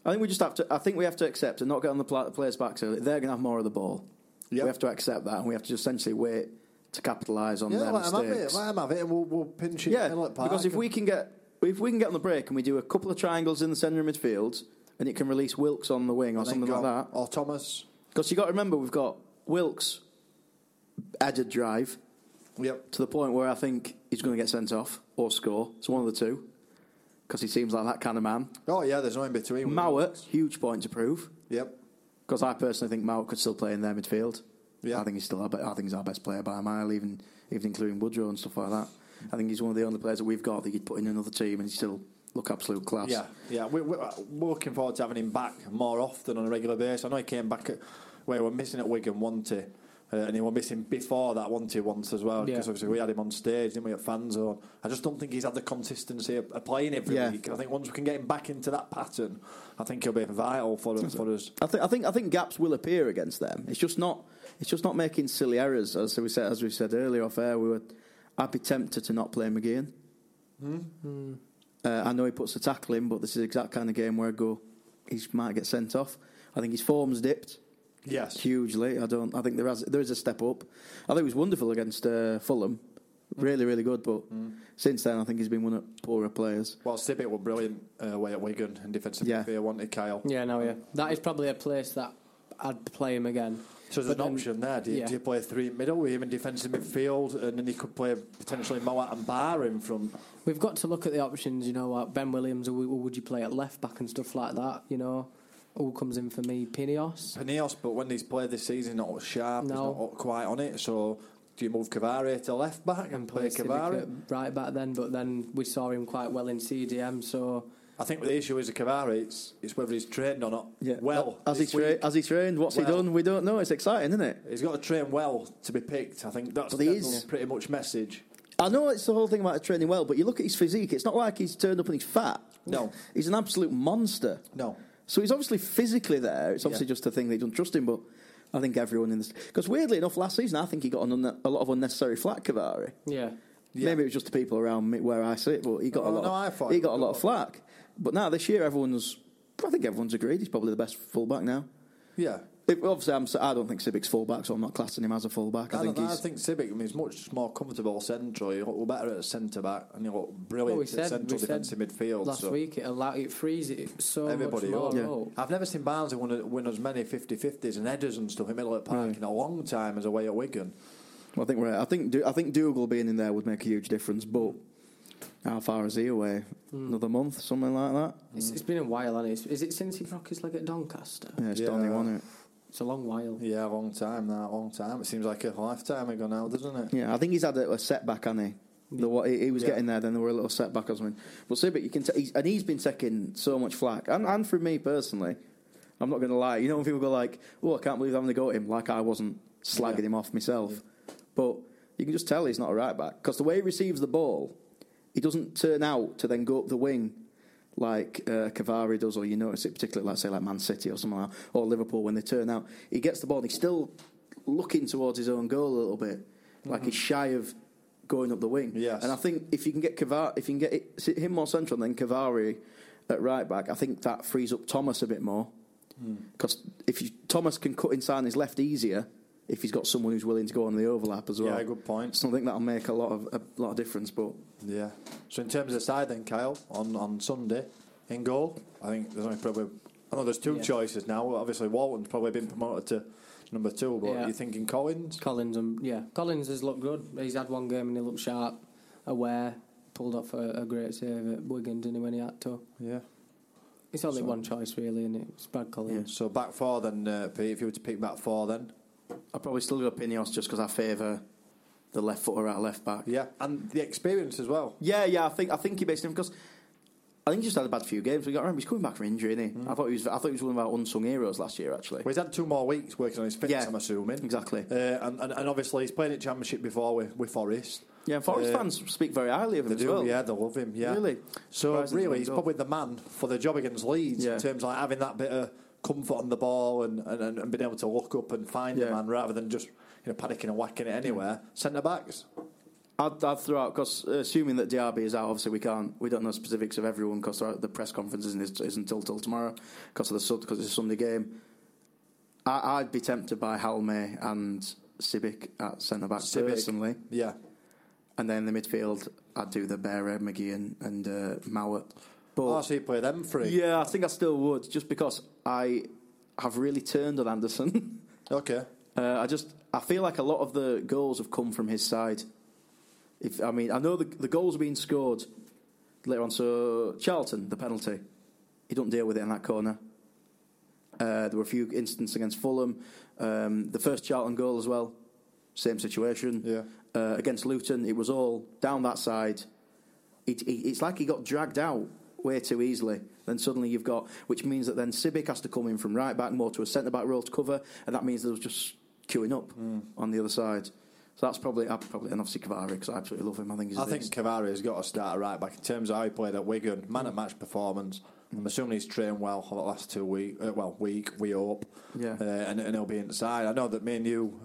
[SPEAKER 7] I think we just have to. I think we have to accept and not get on the pla- players' backs. They're going to have more of the ball.
[SPEAKER 6] Yep.
[SPEAKER 7] We have to accept that, and we have to just essentially wait to capitalise on
[SPEAKER 6] Yeah,
[SPEAKER 7] their
[SPEAKER 6] let him have it.
[SPEAKER 7] mistakes.
[SPEAKER 6] Let him have it, and we'll, we'll pinch it.
[SPEAKER 7] Yeah, because if we can get if we can get on the break and we do a couple of triangles in the centre of midfield, and it can release Wilks on the wing or something
[SPEAKER 6] go-
[SPEAKER 7] like that.
[SPEAKER 6] or Thomas.
[SPEAKER 7] Because you got to remember, we've got Wilks added drive.
[SPEAKER 6] Yep.
[SPEAKER 7] To the point where I think he's going to get sent off or score. It's one of the two. Because he seems like that kind of man.
[SPEAKER 6] Oh yeah, there's no in between.
[SPEAKER 7] Mowatt, huge point to prove.
[SPEAKER 6] Yep.
[SPEAKER 7] Because I personally think Mowatt could still play in their midfield.
[SPEAKER 6] Yeah.
[SPEAKER 7] I think he's still. Our, I think he's our best player by a mile, even even including Woodrow and stuff like that. I think he's one of the only players that we've got that you'd put in another team and he's still look absolute class.
[SPEAKER 6] Yeah, yeah. We, we, we're looking forward to having him back more often on a regular basis. I know he came back at, where we're missing at Wigan one day. Uh, and he was missing before that one two once as well because
[SPEAKER 8] Yeah.
[SPEAKER 6] obviously we had him on stage, didn't we, at fan zone. I just don't think he's had the consistency of, of playing every
[SPEAKER 7] Yeah.
[SPEAKER 6] week. I think once we can get him back into that pattern, I think he'll be vital for us. For us.
[SPEAKER 7] I think I think I think gaps will appear against them. It's just not it's just not making silly errors as we said as we said earlier off air. We were I'd be tempted to not play McGeehan.
[SPEAKER 6] Hmm?
[SPEAKER 7] Uh, I know he puts the tackle in, but this is the exact kind of game where I go he might get sent off. I think his form's dipped.
[SPEAKER 6] Yes.
[SPEAKER 7] hugely. I don't. I think there has there is a step up. I think he was wonderful against uh, Fulham, really really good. But
[SPEAKER 6] Hmm.
[SPEAKER 7] since then, I think he's been one of the poorer players.
[SPEAKER 6] Well, Sibbick were brilliant uh, away at Wigan in defensive
[SPEAKER 7] Yeah.
[SPEAKER 6] midfield, wanted Kyle.
[SPEAKER 8] Yeah, no, yeah. That is probably a place that I'd play him again.
[SPEAKER 6] So there's
[SPEAKER 8] But
[SPEAKER 6] an
[SPEAKER 8] then-
[SPEAKER 6] option there. Do you,
[SPEAKER 8] yeah.
[SPEAKER 6] do you play three middle with him in defensive midfield, and then he could play potentially Mowatt and Bar in front?
[SPEAKER 8] We've got to look at the options, you know, like Ben Williams, or, w- or would you play at left back and stuff like that, you know? Who comes in for me? Pinillos?
[SPEAKER 6] Pinillos, but when he's played this season, not sharp, he's
[SPEAKER 8] No.
[SPEAKER 6] not quite on it. So do you move Cavari to left back and, play
[SPEAKER 8] Sibbick
[SPEAKER 6] Cavari?
[SPEAKER 8] right back then, but then we saw him quite well in CDM, so.
[SPEAKER 6] I think the issue is with Cavari, it's, it's whether he's trained or not. Yeah. Well, uh,
[SPEAKER 7] Has he tra-
[SPEAKER 6] week.
[SPEAKER 7] has he trained? What's he done? We don't know. It's exciting, isn't it?
[SPEAKER 6] He's got to train well to be picked. I think that's
[SPEAKER 7] But he
[SPEAKER 6] the
[SPEAKER 7] is.
[SPEAKER 6] pretty much message.
[SPEAKER 7] I know it's the whole thing about training well, but you look at his physique. It's not like he's turned up and he's fat.
[SPEAKER 6] No.
[SPEAKER 7] he's an absolute monster.
[SPEAKER 6] No.
[SPEAKER 7] So he's obviously physically there. It's obviously
[SPEAKER 6] Yeah.
[SPEAKER 7] just a thing they don't trust him. But I think everyone in this because weirdly enough, last season I think he got an unne- a lot of unnecessary flack. Cavari.
[SPEAKER 8] Yeah.
[SPEAKER 7] Maybe it was just the people around me where I sit, but he got a
[SPEAKER 6] Oh,
[SPEAKER 7] lot.
[SPEAKER 6] no, I
[SPEAKER 7] of,
[SPEAKER 6] thought
[SPEAKER 7] he
[SPEAKER 6] he
[SPEAKER 7] got a lot of flack. But now this year, everyone's. I think everyone's agreed he's probably the best fullback now.
[SPEAKER 6] Yeah.
[SPEAKER 7] If, obviously, I'm, I don't think Sibbick's fullback, so I'm not classing him as a fullback. I,
[SPEAKER 6] I,
[SPEAKER 7] think
[SPEAKER 6] don't I think Sibbick I mean, he's much more comfortable central. He look better at centre back, and he look brilliant
[SPEAKER 8] Well, we
[SPEAKER 6] at
[SPEAKER 8] said,
[SPEAKER 6] central
[SPEAKER 8] we said
[SPEAKER 6] defensive midfield.
[SPEAKER 8] last
[SPEAKER 6] so.
[SPEAKER 8] week it allow it frees it so
[SPEAKER 6] Everybody
[SPEAKER 8] much more. up. Oh.
[SPEAKER 6] I've never seen Barnsley win, win as many 50-50s and headers and stuff in Middle Park in a long time as away at Wigan.
[SPEAKER 7] Well, I think we're. I think. I think Dougall being in there would make a huge difference. But how far is he away? Hmm. Another month, something like that.
[SPEAKER 8] It's, it's been a while, hasn't it? Is- Is it since he broke his leg at Doncaster?
[SPEAKER 7] Yeah, it's
[SPEAKER 6] Yeah.
[SPEAKER 7] Donny, wasn't it?
[SPEAKER 8] It's a long while.
[SPEAKER 6] Yeah, a long time now, a long time. It seems like a lifetime ago now, doesn't it?
[SPEAKER 7] Yeah, I think he's had a, a setback, hasn't he? The, what, he, he was
[SPEAKER 6] Yeah.
[SPEAKER 7] getting there, then there were a little setback or something. We'll see, but you can, t- he's, and he's been taking so much flack, and, and from me personally, I'm not going to lie. You know when people go like, "Oh, I can't believe I'm going to go at him," like I wasn't slagging
[SPEAKER 6] Yeah.
[SPEAKER 7] him off myself, but you can just tell he's not a right back because the way he receives the ball, he doesn't turn out to then go up the wing like uh, Cavari does, or you notice it particularly, like say like Man City or something like that, or Liverpool when they turn out. He gets the ball, and he's still looking towards his own goal a little bit, like he's shy of going up the wing.
[SPEAKER 6] Yes.
[SPEAKER 7] And I think if you can get Cavari, if you can get it, him more central than Cavari at right back, I think that frees up Thomas a bit more. Because if you, Thomas can cut inside his left easier, if he's got someone who's willing to go on the overlap as well.
[SPEAKER 6] Yeah, good point.
[SPEAKER 7] So I think that'll make a lot of a lot of difference. But
[SPEAKER 6] Yeah. So in terms of the side then, Kyle, on, on Sunday, in goal, I think there's only probably... I know there's two
[SPEAKER 8] Yeah.
[SPEAKER 6] choices now. Obviously, Walton's probably been promoted to number two, but
[SPEAKER 8] Yeah.
[SPEAKER 6] you're thinking Collins?
[SPEAKER 8] Collins, um, yeah, Collins has looked good. He's had one game and he looked sharp, aware, pulled off a, a great save at Wigan, didn't he, when he had to?
[SPEAKER 6] Yeah.
[SPEAKER 8] It's only
[SPEAKER 6] So-
[SPEAKER 8] one choice, really, and it's Brad Collins.
[SPEAKER 6] So back four then, uh, Pete, if you were to pick back four then?
[SPEAKER 7] I'll probably still go Pinillos just because I favour the left footer at left back.
[SPEAKER 6] Yeah, and the experience as well.
[SPEAKER 7] Yeah, yeah, I think I think he based him because I think he just had a bad few games. We got remember he's coming back from injury, isn't he? I thought he was. I thought he was one of our unsung heroes last year. Actually,
[SPEAKER 6] Well, he's had two more weeks working on his fitness,
[SPEAKER 7] Yeah,
[SPEAKER 6] I'm assuming.
[SPEAKER 7] exactly.
[SPEAKER 6] Uh, and, and, and obviously, he's played at Championship before with, with Forest.
[SPEAKER 7] yeah, Forest
[SPEAKER 6] Uh,
[SPEAKER 7] fans speak very highly of him
[SPEAKER 6] They
[SPEAKER 7] as
[SPEAKER 6] do,
[SPEAKER 7] well.
[SPEAKER 6] yeah, they love him, yeah.
[SPEAKER 7] Really?
[SPEAKER 6] So,
[SPEAKER 7] Surprising
[SPEAKER 6] really, he's probably the man for the job against Leeds
[SPEAKER 7] Yeah.
[SPEAKER 6] in terms of like, having that bit of comfort on the ball and, and, and being able to look up and find
[SPEAKER 7] Yeah.
[SPEAKER 6] the man rather than just you know panicking and whacking it anywhere. Centre backs.
[SPEAKER 7] I'd, I'd throw out because assuming that Diaby is out, obviously we can't, we don't know specifics of everyone because the press conference isn't, isn't until till tomorrow because of the sub because it's a Sunday game. I, I'd be tempted by Halme and Sibbick at centre back personally.
[SPEAKER 6] Yeah.
[SPEAKER 7] And then the midfield, I'd do the Bähre, McGee, and, and uh, Mowatt. But
[SPEAKER 6] Oh, so you play them three?
[SPEAKER 7] yeah, I think I still would, just because I have really turned on Andersen.
[SPEAKER 6] Okay.
[SPEAKER 7] Uh, I just I feel like a lot of the goals have come from his side. If I mean, I know the the goals are being scored later on. So Charlton, the penalty, he don't deal with it in that corner. Uh, there were a few instances against Fulham. Um, the first Charlton goal as well, same situation.
[SPEAKER 6] Yeah.
[SPEAKER 7] Uh, against Luton, it was all down that side. It, it, it's like he got dragged out way too easily. Then suddenly you've got, which means that then Sibbick has to come in from right back more to a centre back role to cover, and that means there was just queuing up on the other side. So that's probably, uh, probably and obviously Cavaré because I absolutely love him. I think he's.
[SPEAKER 6] I think Cavaré has got to start right back in terms of how he played at Wigan, man at match performance. I'm assuming he's trained well for the last two week, uh, well week. We hope,
[SPEAKER 7] Yeah.
[SPEAKER 6] uh, and, and he'll be inside. I know that me and you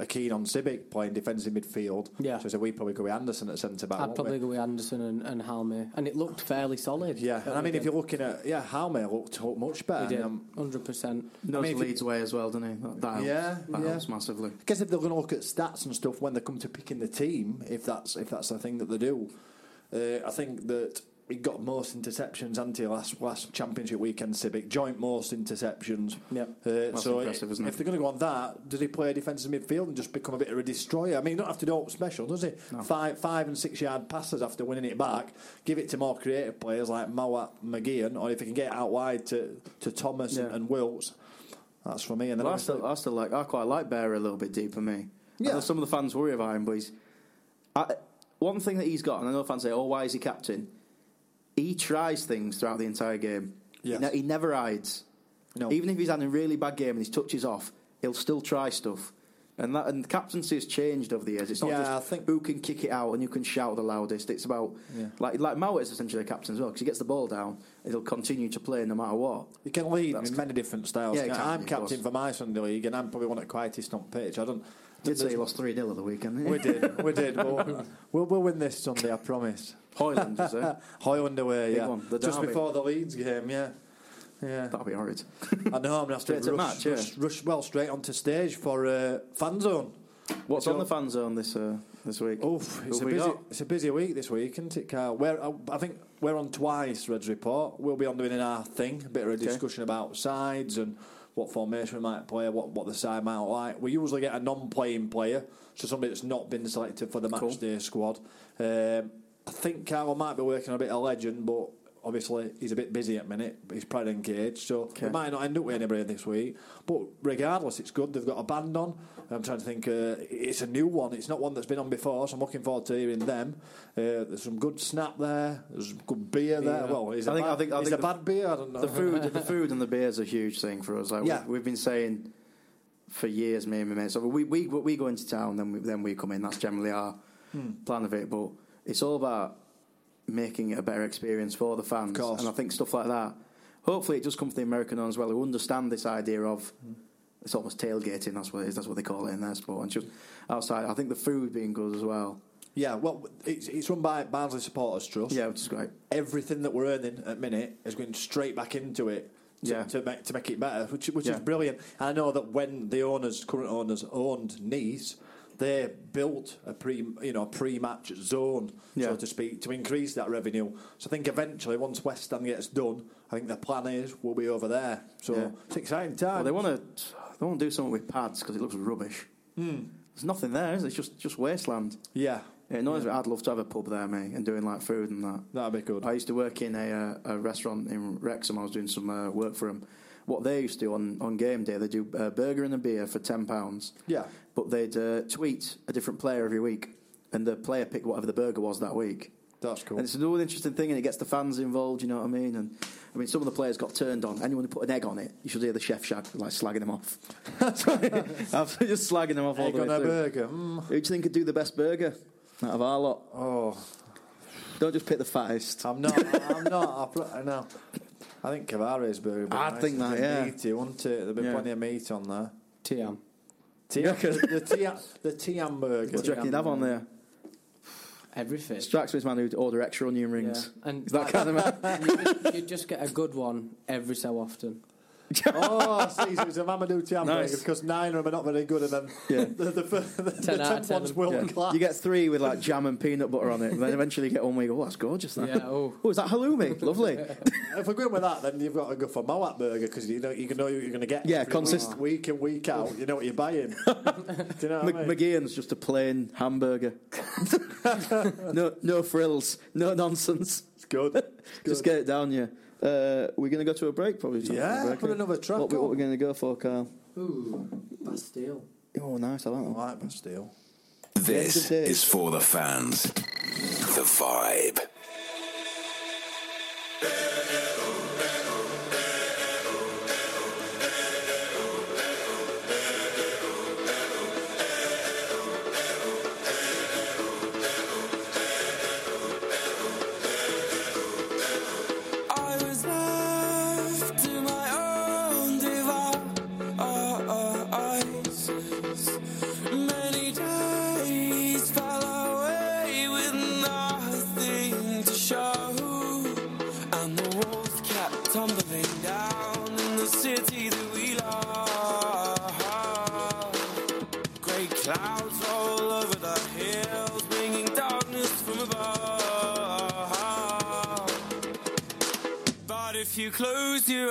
[SPEAKER 6] are keen on Sibbick playing defensive midfield.
[SPEAKER 8] Yeah.
[SPEAKER 6] so, so we probably go with Andersen at centre back.
[SPEAKER 8] I'd probably
[SPEAKER 6] we?
[SPEAKER 8] go with Andersen and, and Halme, and it looked fairly solid.
[SPEAKER 6] Yeah, and I mean, if you're looking at yeah, Halme looked much better.
[SPEAKER 8] he did
[SPEAKER 6] Um,
[SPEAKER 8] hundred percent.
[SPEAKER 7] knows
[SPEAKER 6] I mean, if
[SPEAKER 7] Leeds way as well, doesn't he? That, that
[SPEAKER 6] Yeah,
[SPEAKER 7] helps. that
[SPEAKER 6] yeah.
[SPEAKER 7] helps massively.
[SPEAKER 6] I guess if they're going to look at stats and stuff when they come to picking the team, if that's if that's the thing that they do, uh, I think that he got most interceptions anti last last championship weekend. Sibbick joint most interceptions.
[SPEAKER 8] Yep.
[SPEAKER 6] Uh,
[SPEAKER 7] That's
[SPEAKER 6] so
[SPEAKER 7] impressive, isn't
[SPEAKER 6] if they're going to go on that, does he play defensive midfield and just become a bit of a destroyer? I mean, you don't have to do it special, does he? Five five and six yard passes after winning it back. Give it to more creative players like Mowatt, McGeehan, or if he can get it out wide to to Thomas and,
[SPEAKER 7] Yeah.
[SPEAKER 6] and Wilks. That's for me. And then
[SPEAKER 7] Well, I still, I still like. I quite like Bähre a little bit deeper. Me.
[SPEAKER 6] Yeah.
[SPEAKER 7] Some of the fans worry about him, but he's. I, one thing that he's got, and I know fans say, "Oh, why is he captain?" He tries things throughout the entire game.
[SPEAKER 6] Yes.
[SPEAKER 7] He, ne- he never hides.
[SPEAKER 6] No.
[SPEAKER 7] Even if he's had a really bad game and his touch is off, he'll still try stuff. And that and captaincy has changed over the years. It's not
[SPEAKER 6] Yeah,
[SPEAKER 7] just
[SPEAKER 6] I think-
[SPEAKER 7] who can kick it out and who can shout the loudest. It's about
[SPEAKER 6] Yeah.
[SPEAKER 7] like like Mowatt is essentially a captain as well because he gets the ball down and he'll continue to play no matter what.
[SPEAKER 6] You can lead
[SPEAKER 7] That's
[SPEAKER 6] in many different styles.
[SPEAKER 7] Yeah, exactly,
[SPEAKER 6] I'm captain for my Sunday league, and I'm probably one of the quietest on pitch. I don't.
[SPEAKER 7] Did say he lost three 0 at the weekend. he?
[SPEAKER 6] We did, we did. But we'll, we'll win this Sunday, I promise.
[SPEAKER 7] Hoyland, is it?
[SPEAKER 6] Hoyland away,
[SPEAKER 7] Big
[SPEAKER 6] yeah.
[SPEAKER 7] one, the
[SPEAKER 6] Just
[SPEAKER 7] derby.
[SPEAKER 6] before the Leeds game, yeah. Yeah.
[SPEAKER 7] That'll be horrid.
[SPEAKER 6] I know, I'm going to have to
[SPEAKER 7] to
[SPEAKER 6] rush,
[SPEAKER 7] match, yeah.
[SPEAKER 6] rush, rush, well, straight onto stage for uh, fan zone.
[SPEAKER 7] What's
[SPEAKER 6] So-
[SPEAKER 7] on the fan zone this uh, this week?
[SPEAKER 6] Oof, it's a
[SPEAKER 7] we
[SPEAKER 6] busy,
[SPEAKER 7] got?
[SPEAKER 6] it's a busy week this week, isn't it, Carl? We're, uh, I think we're on twice, Reds Report. We'll be on doing our thing, a bit of a
[SPEAKER 7] Okay.
[SPEAKER 6] discussion about sides and what formation we might play, what, what the side might like. We usually get a non-playing player, so somebody that's not been selected for the match
[SPEAKER 7] Cool.
[SPEAKER 6] day squad. Um, I think Carl might be working a bit of legend, but obviously he's a bit busy at the minute. He's probably engaged, so
[SPEAKER 7] Okay.
[SPEAKER 6] we might not end up with anybody this week. But regardless, it's good. They've got a band on. I'm trying to think. Uh, it's a new one. It's not one that's been on before, so I'm looking forward to hearing them. Uh, there's some good snap there. There's good beer there.
[SPEAKER 8] Yeah.
[SPEAKER 6] Well, is
[SPEAKER 7] I
[SPEAKER 6] a
[SPEAKER 7] think-
[SPEAKER 6] bad,
[SPEAKER 7] I think- I
[SPEAKER 6] is
[SPEAKER 7] think
[SPEAKER 6] a
[SPEAKER 7] the-
[SPEAKER 6] bad beer. I don't know.
[SPEAKER 7] The food, the food and the beer is a huge thing for us. Like
[SPEAKER 6] Yeah.
[SPEAKER 7] we, we've been saying for years, me and my mates. So we we we go into town, then we then we come in. That's generally our
[SPEAKER 6] Hmm.
[SPEAKER 7] plan of it. But it's all about making it a better experience for the fans.
[SPEAKER 6] Of course.
[SPEAKER 7] And I think stuff like that. Hopefully, it does come from the American as well, who understand this idea of.
[SPEAKER 6] Hmm.
[SPEAKER 7] It's almost tailgating. That's what it is. That's what they call it in their sport. And just outside, I think the food being good as well.
[SPEAKER 6] yeah, well, it's, it's run by Barnsley Supporters Trust.
[SPEAKER 7] Yeah, which is great.
[SPEAKER 6] Everything that we're earning at minute is going straight back into it. To,
[SPEAKER 7] Yeah.
[SPEAKER 6] to make to make it better, which which
[SPEAKER 7] Yeah.
[SPEAKER 6] is brilliant. And I know that when the owners, current owners, owned Nice, they built a pre you know pre-match zone,
[SPEAKER 7] Yeah.
[SPEAKER 6] so to speak, to increase that revenue. So I think eventually, once West Ham gets done, I think the plan is we'll be over there. So
[SPEAKER 7] Yeah.
[SPEAKER 6] it's exciting time.
[SPEAKER 7] Well, they want to they want to do something with pads because it looks rubbish. There's nothing there, is it? It's just just wasteland.
[SPEAKER 6] yeah,
[SPEAKER 7] It annoys me. I'd love to have a pub there, mate, and doing like food and that.
[SPEAKER 6] that'd be good.
[SPEAKER 7] I used to work in a, uh, a restaurant in Wrexham. I was doing some uh, work for them. What they used to do on, on game day, they do a burger and a beer for ten pounds.
[SPEAKER 6] Yeah.
[SPEAKER 7] But they'd uh, tweet a different player every week, and the player picked whatever the burger was that week.
[SPEAKER 6] That's cool.
[SPEAKER 7] And it's another interesting thing, and it gets the fans involved. You know what I mean? And I mean, some of the players got turned on. Anyone who put an egg on it, you should hear the chef shout like slagging them off. I'm just slagging them off all
[SPEAKER 6] Egg
[SPEAKER 7] the
[SPEAKER 6] on
[SPEAKER 7] way
[SPEAKER 6] a burger. Mm.
[SPEAKER 7] Who do you think could do the best burger out of our lot?
[SPEAKER 6] Oh,
[SPEAKER 7] Don't just pick the fattest.
[SPEAKER 6] I'm not. I'm not. I, pl- I know. I think Cavaré's burger. would be
[SPEAKER 7] I'd
[SPEAKER 6] nice.
[SPEAKER 7] think that, yeah.
[SPEAKER 6] Meaty, wouldn't it? There'd be
[SPEAKER 7] Yeah.
[SPEAKER 6] plenty of meat on there.
[SPEAKER 8] Thiam.
[SPEAKER 6] Thiam, the Thiam, the Thiam burger.
[SPEAKER 7] What do you reckon you'd have on there?
[SPEAKER 8] Everything.
[SPEAKER 7] Strikes me as man who'd order extra onion rings.
[SPEAKER 8] Yeah. And
[SPEAKER 7] Is that kind of man?
[SPEAKER 8] you, just, you just get a good one every so often.
[SPEAKER 6] Oh, I see. So it's a Mamadou hamburger
[SPEAKER 7] Nice.
[SPEAKER 6] because nine of them are not very good, and then
[SPEAKER 7] Yeah.
[SPEAKER 6] the, the, the, the,
[SPEAKER 8] Ten out of
[SPEAKER 6] tenth one's
[SPEAKER 8] ten.
[SPEAKER 6] world
[SPEAKER 7] Yeah.
[SPEAKER 6] class.
[SPEAKER 7] You get three with like jam and peanut butter on it, and then eventually you get one where you go, oh, that's gorgeous. That.
[SPEAKER 8] Yeah, oh.
[SPEAKER 7] oh is that halloumi? Lovely.
[SPEAKER 6] If we're going with that, then you've got to go for Mowatt burger because you know you can know what you're going to get.
[SPEAKER 7] Yeah,
[SPEAKER 6] every
[SPEAKER 7] consist-
[SPEAKER 6] week, week in week out. You know what you're buying. Do you know what I
[SPEAKER 7] Mc-
[SPEAKER 6] mean?
[SPEAKER 7] McGeehan's just a plain hamburger. no, no frills, no nonsense.
[SPEAKER 6] It's good.
[SPEAKER 7] Just get it down, yeah. Uh, we're going to go to a break, probably.
[SPEAKER 6] Yeah,
[SPEAKER 7] break,
[SPEAKER 6] put another track
[SPEAKER 7] What, we- what
[SPEAKER 6] on.
[SPEAKER 7] we're going to go for, Carl?
[SPEAKER 8] Ooh, Bastille.
[SPEAKER 7] Oh, nice. I like that.
[SPEAKER 6] I like Bastille.
[SPEAKER 10] This
[SPEAKER 7] End of
[SPEAKER 10] is for the fans. The Vibe.
[SPEAKER 11] You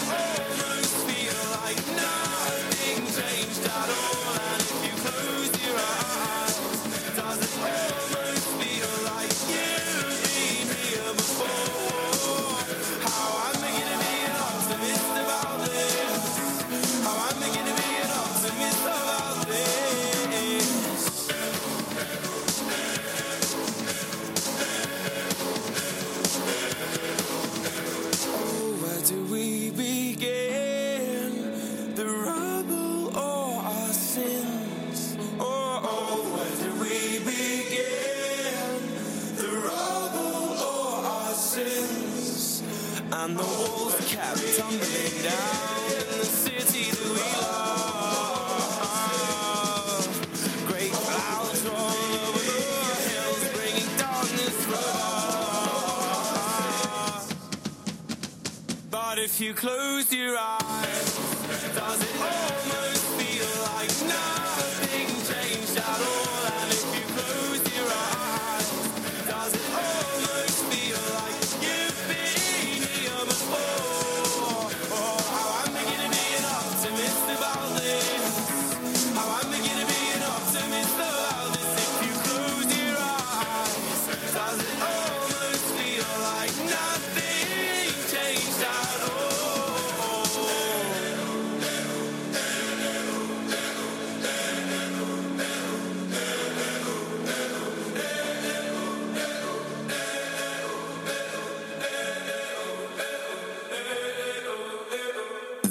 [SPEAKER 11] down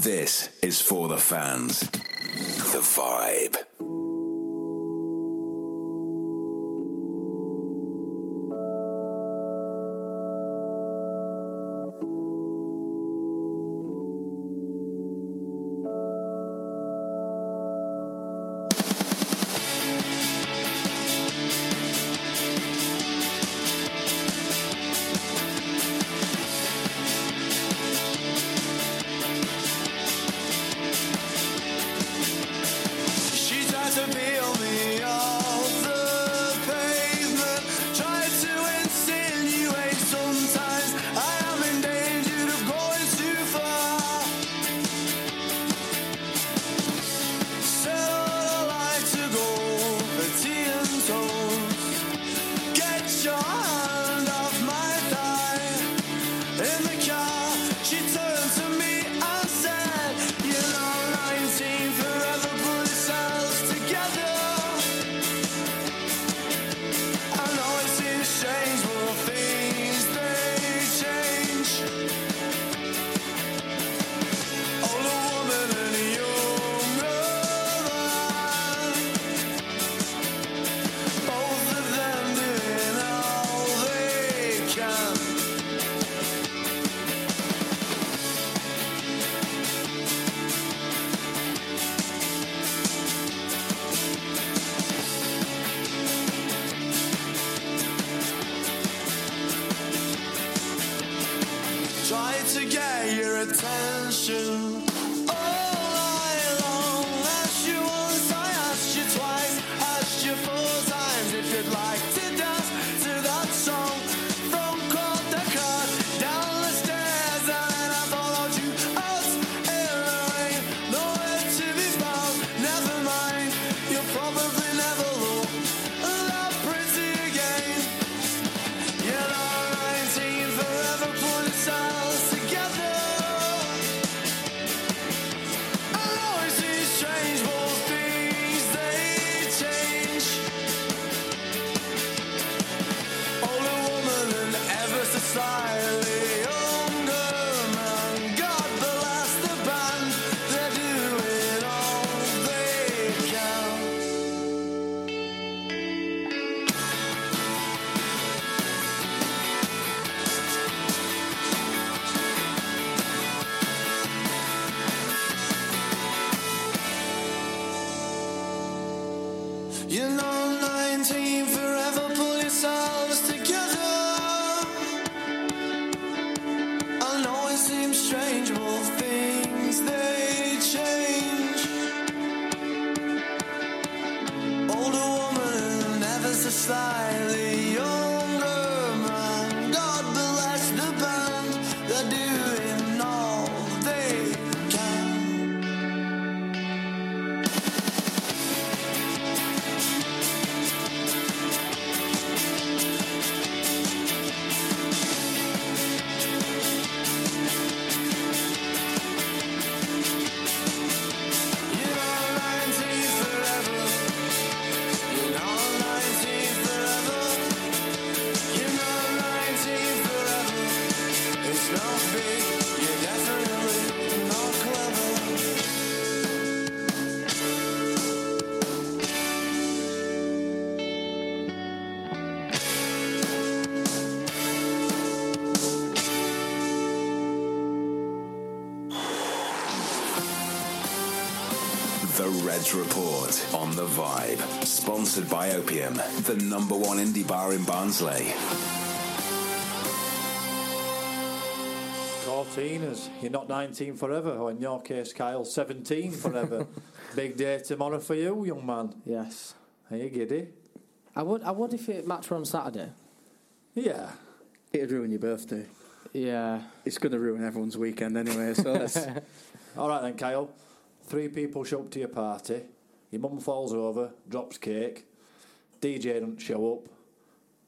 [SPEAKER 11] This
[SPEAKER 10] is for the fans. The Vibe.
[SPEAKER 9] The
[SPEAKER 5] Reds Report on The Vibe. Sponsored by Opium, the number one indie bar in Barnsley.
[SPEAKER 6] Fourteen Fourteeners, you're not 19 forever, or in your case, Kyle, 17 forever. Big day tomorrow for you, young man.
[SPEAKER 8] Yes.
[SPEAKER 6] Are you giddy?
[SPEAKER 8] I would. I would if it matched were on Saturday.
[SPEAKER 6] Yeah.
[SPEAKER 7] It'd ruin your birthday.
[SPEAKER 8] Yeah.
[SPEAKER 7] It's going to ruin everyone's weekend anyway, so let's.
[SPEAKER 6] All right then, Kyle. Three people show up to your party. Your mum falls over, drops cake. DJ doesn't show up.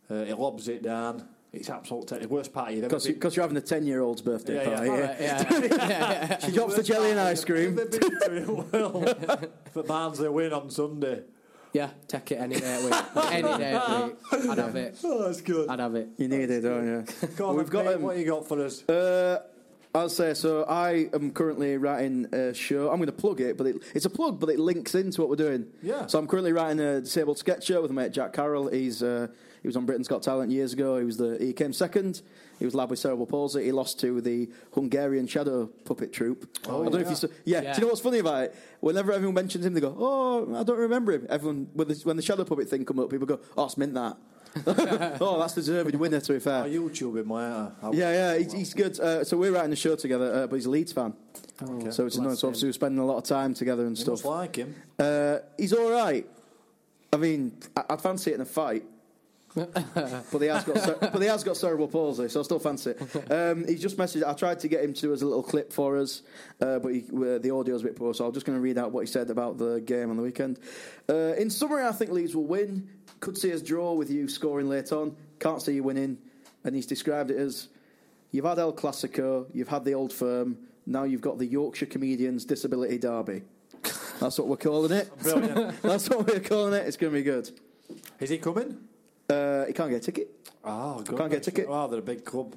[SPEAKER 6] Uh, he lobs it down. It's absolute te- worst party you've ever
[SPEAKER 7] Because
[SPEAKER 6] been.
[SPEAKER 7] because you're having a 10 year old's birthday
[SPEAKER 6] Yeah, yeah.
[SPEAKER 7] party.
[SPEAKER 6] All right, yeah.
[SPEAKER 7] she drops the jelly and ice cream.
[SPEAKER 6] Ever been to it? well, for Barnsley win on Sunday.
[SPEAKER 8] Yeah, take it any day of the week. any day of the week. I'd have it.
[SPEAKER 6] Oh, that's good.
[SPEAKER 8] I'd have it.
[SPEAKER 7] You need it, don't you?
[SPEAKER 6] Go on,
[SPEAKER 7] We've got
[SPEAKER 6] Pete,
[SPEAKER 7] um,
[SPEAKER 6] what you got for us?
[SPEAKER 7] Uh, I'll say so. I am currently writing a show. I'm going to plug it, but it, it's a plug, but it links into what we're doing.
[SPEAKER 6] Yeah.
[SPEAKER 7] So I'm currently writing a disabled sketch show with my mate Jack Carroll. He's uh, he was on Britain's Got Talent years ago. He was the he came second. He was lad with cerebral palsy. He lost to the Hungarian shadow puppet troupe.
[SPEAKER 6] Oh,
[SPEAKER 7] I don't know if
[SPEAKER 6] yeah.
[SPEAKER 7] you saw, yeah.
[SPEAKER 8] Yeah.
[SPEAKER 7] Do you know what's funny about it? Whenever everyone mentions him, they go, "Oh, I don't remember him." Everyone when the, when the shadow puppet thing come up, people go, "Oh, it's meant that." oh, that's the deserved winner. To be fair.
[SPEAKER 6] Oh, YouTube him, why?
[SPEAKER 7] Yeah, yeah, he's, he's good. Uh, so we're writing a show together, uh, but he's a Leeds fan.
[SPEAKER 6] Okay.
[SPEAKER 7] So it's nice. So obviously we're spending a lot of time together and
[SPEAKER 6] You
[SPEAKER 7] stuff.
[SPEAKER 6] like him.
[SPEAKER 7] Uh, he's all right. I mean, I- I'd fancy it in a fight. but he has got cer- but he has got cerebral palsy, so I still fancy it. Um, he's just messaged. I tried to get him to do as a little clip for us, uh, but he, uh, the audio's a bit poor, so I'm just going to read out what he said about the game on the weekend. Uh, in summary, I think Leeds will win. Could see us draw with you scoring late on. Can't see you winning. And he's described it as you've had El Clasico, you've had the Old Firm, now you've got the Yorkshire Comedians Disability Derby. That's what we're calling it.
[SPEAKER 6] Brilliant.
[SPEAKER 7] That's what we're calling it. It's going to be good.
[SPEAKER 6] Is he coming?
[SPEAKER 7] Uh, he can't get a ticket.
[SPEAKER 6] Oh, good.
[SPEAKER 7] Can't get a ticket.
[SPEAKER 6] Oh, they're a big club.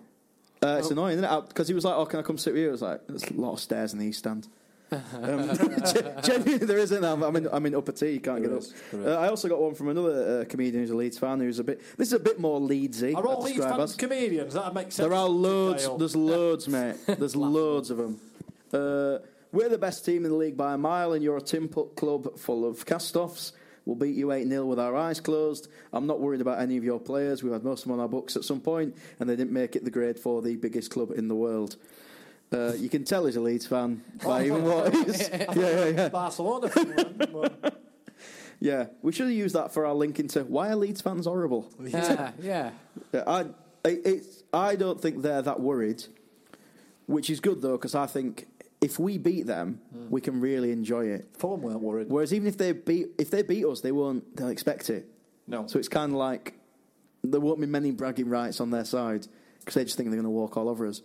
[SPEAKER 7] Uh, it's annoying, isn't it? Because he was like, "Oh, can I come sit with you?" I was like, "There's a lot of stairs in the east stand." Um, genuinely, there isn't. I'm, I'm in. I'm in upper T. You can't
[SPEAKER 6] There
[SPEAKER 7] get
[SPEAKER 6] is,
[SPEAKER 7] up. Uh, I also got one from another uh, comedian who's a Leeds fan who's a bit. This is a bit more Leedsy.
[SPEAKER 6] Are all Leeds fans comedians? That makes sense.
[SPEAKER 7] There are loads. There's loads, mate. There's loads of them. Uh, we're the best team in the league by a mile, and you're a tin put club full of cast-offs. We'll beat you 8 0 with our eyes closed. I'm not worried about any of your players. We've had most of them on our books at some point, and they didn't make it the grade for the biggest club in the world. Uh, you can tell he's a Leeds fan by even what he's. Yeah, yeah, yeah.
[SPEAKER 6] Barcelona.
[SPEAKER 7] Yeah, we should have used that for our link into why are Leeds fans horrible.
[SPEAKER 8] Yeah, yeah.
[SPEAKER 7] Yeah, I, I, it's, I don't think they're that worried, which is good though, because I think if we beat them, we can really enjoy it.
[SPEAKER 6] Fulham weren't worried.
[SPEAKER 7] Whereas even if they beat, if they beat us, they won't. They'll expect it.
[SPEAKER 6] No.
[SPEAKER 7] So it's kind of like there won't be many bragging rights on their side because they just think they're going to walk all over us.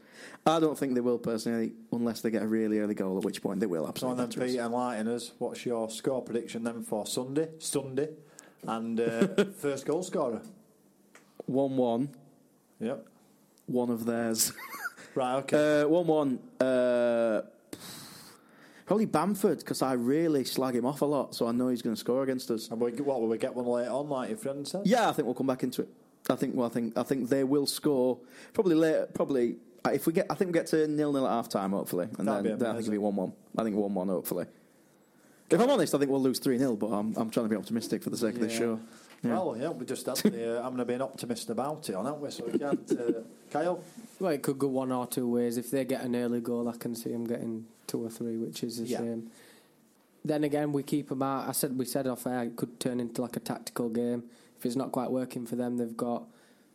[SPEAKER 7] I don't think they will personally, unless they get a really early goal, at which point they will
[SPEAKER 6] So
[SPEAKER 7] absolutely.
[SPEAKER 6] then,
[SPEAKER 7] batter us.
[SPEAKER 6] Pete, enlighten us. What's your score prediction then for Sunday? Sunday, and uh, first goal scorer.
[SPEAKER 7] One-one,
[SPEAKER 6] Yep.
[SPEAKER 7] one of theirs.
[SPEAKER 6] Right. Okay.
[SPEAKER 7] Uh, one-one. Uh, probably Bamford because I really slag him off a lot, so I know he's going to score against us.
[SPEAKER 6] and we, what will we get one later on, like your friend said?
[SPEAKER 7] Yeah, I think we'll come back into it. I think. Well, I think. I think they will score probably later. Probably uh, if we get. I think we get to nil nil at half time. Hopefully, and
[SPEAKER 6] That'd
[SPEAKER 7] then,
[SPEAKER 6] be
[SPEAKER 7] then I think it'll be one one. I think one one. Hopefully. If I'm honest, I think we'll lose three 0 But I'm, I'm trying to be optimistic for the sake of this show. Yeah.
[SPEAKER 6] Well, yeah, we just had the, uh, I'm going to be an optimist about it, aren't we? So we can't. Uh, Kyle.
[SPEAKER 8] Well, it could go one or two ways. If they get an early goal, I can see them getting two or three, which is a
[SPEAKER 6] Yeah.
[SPEAKER 8] shame. Then again, we keep them out. I said we said off air it could turn into like a tactical game. If it's not quite working for them, they've got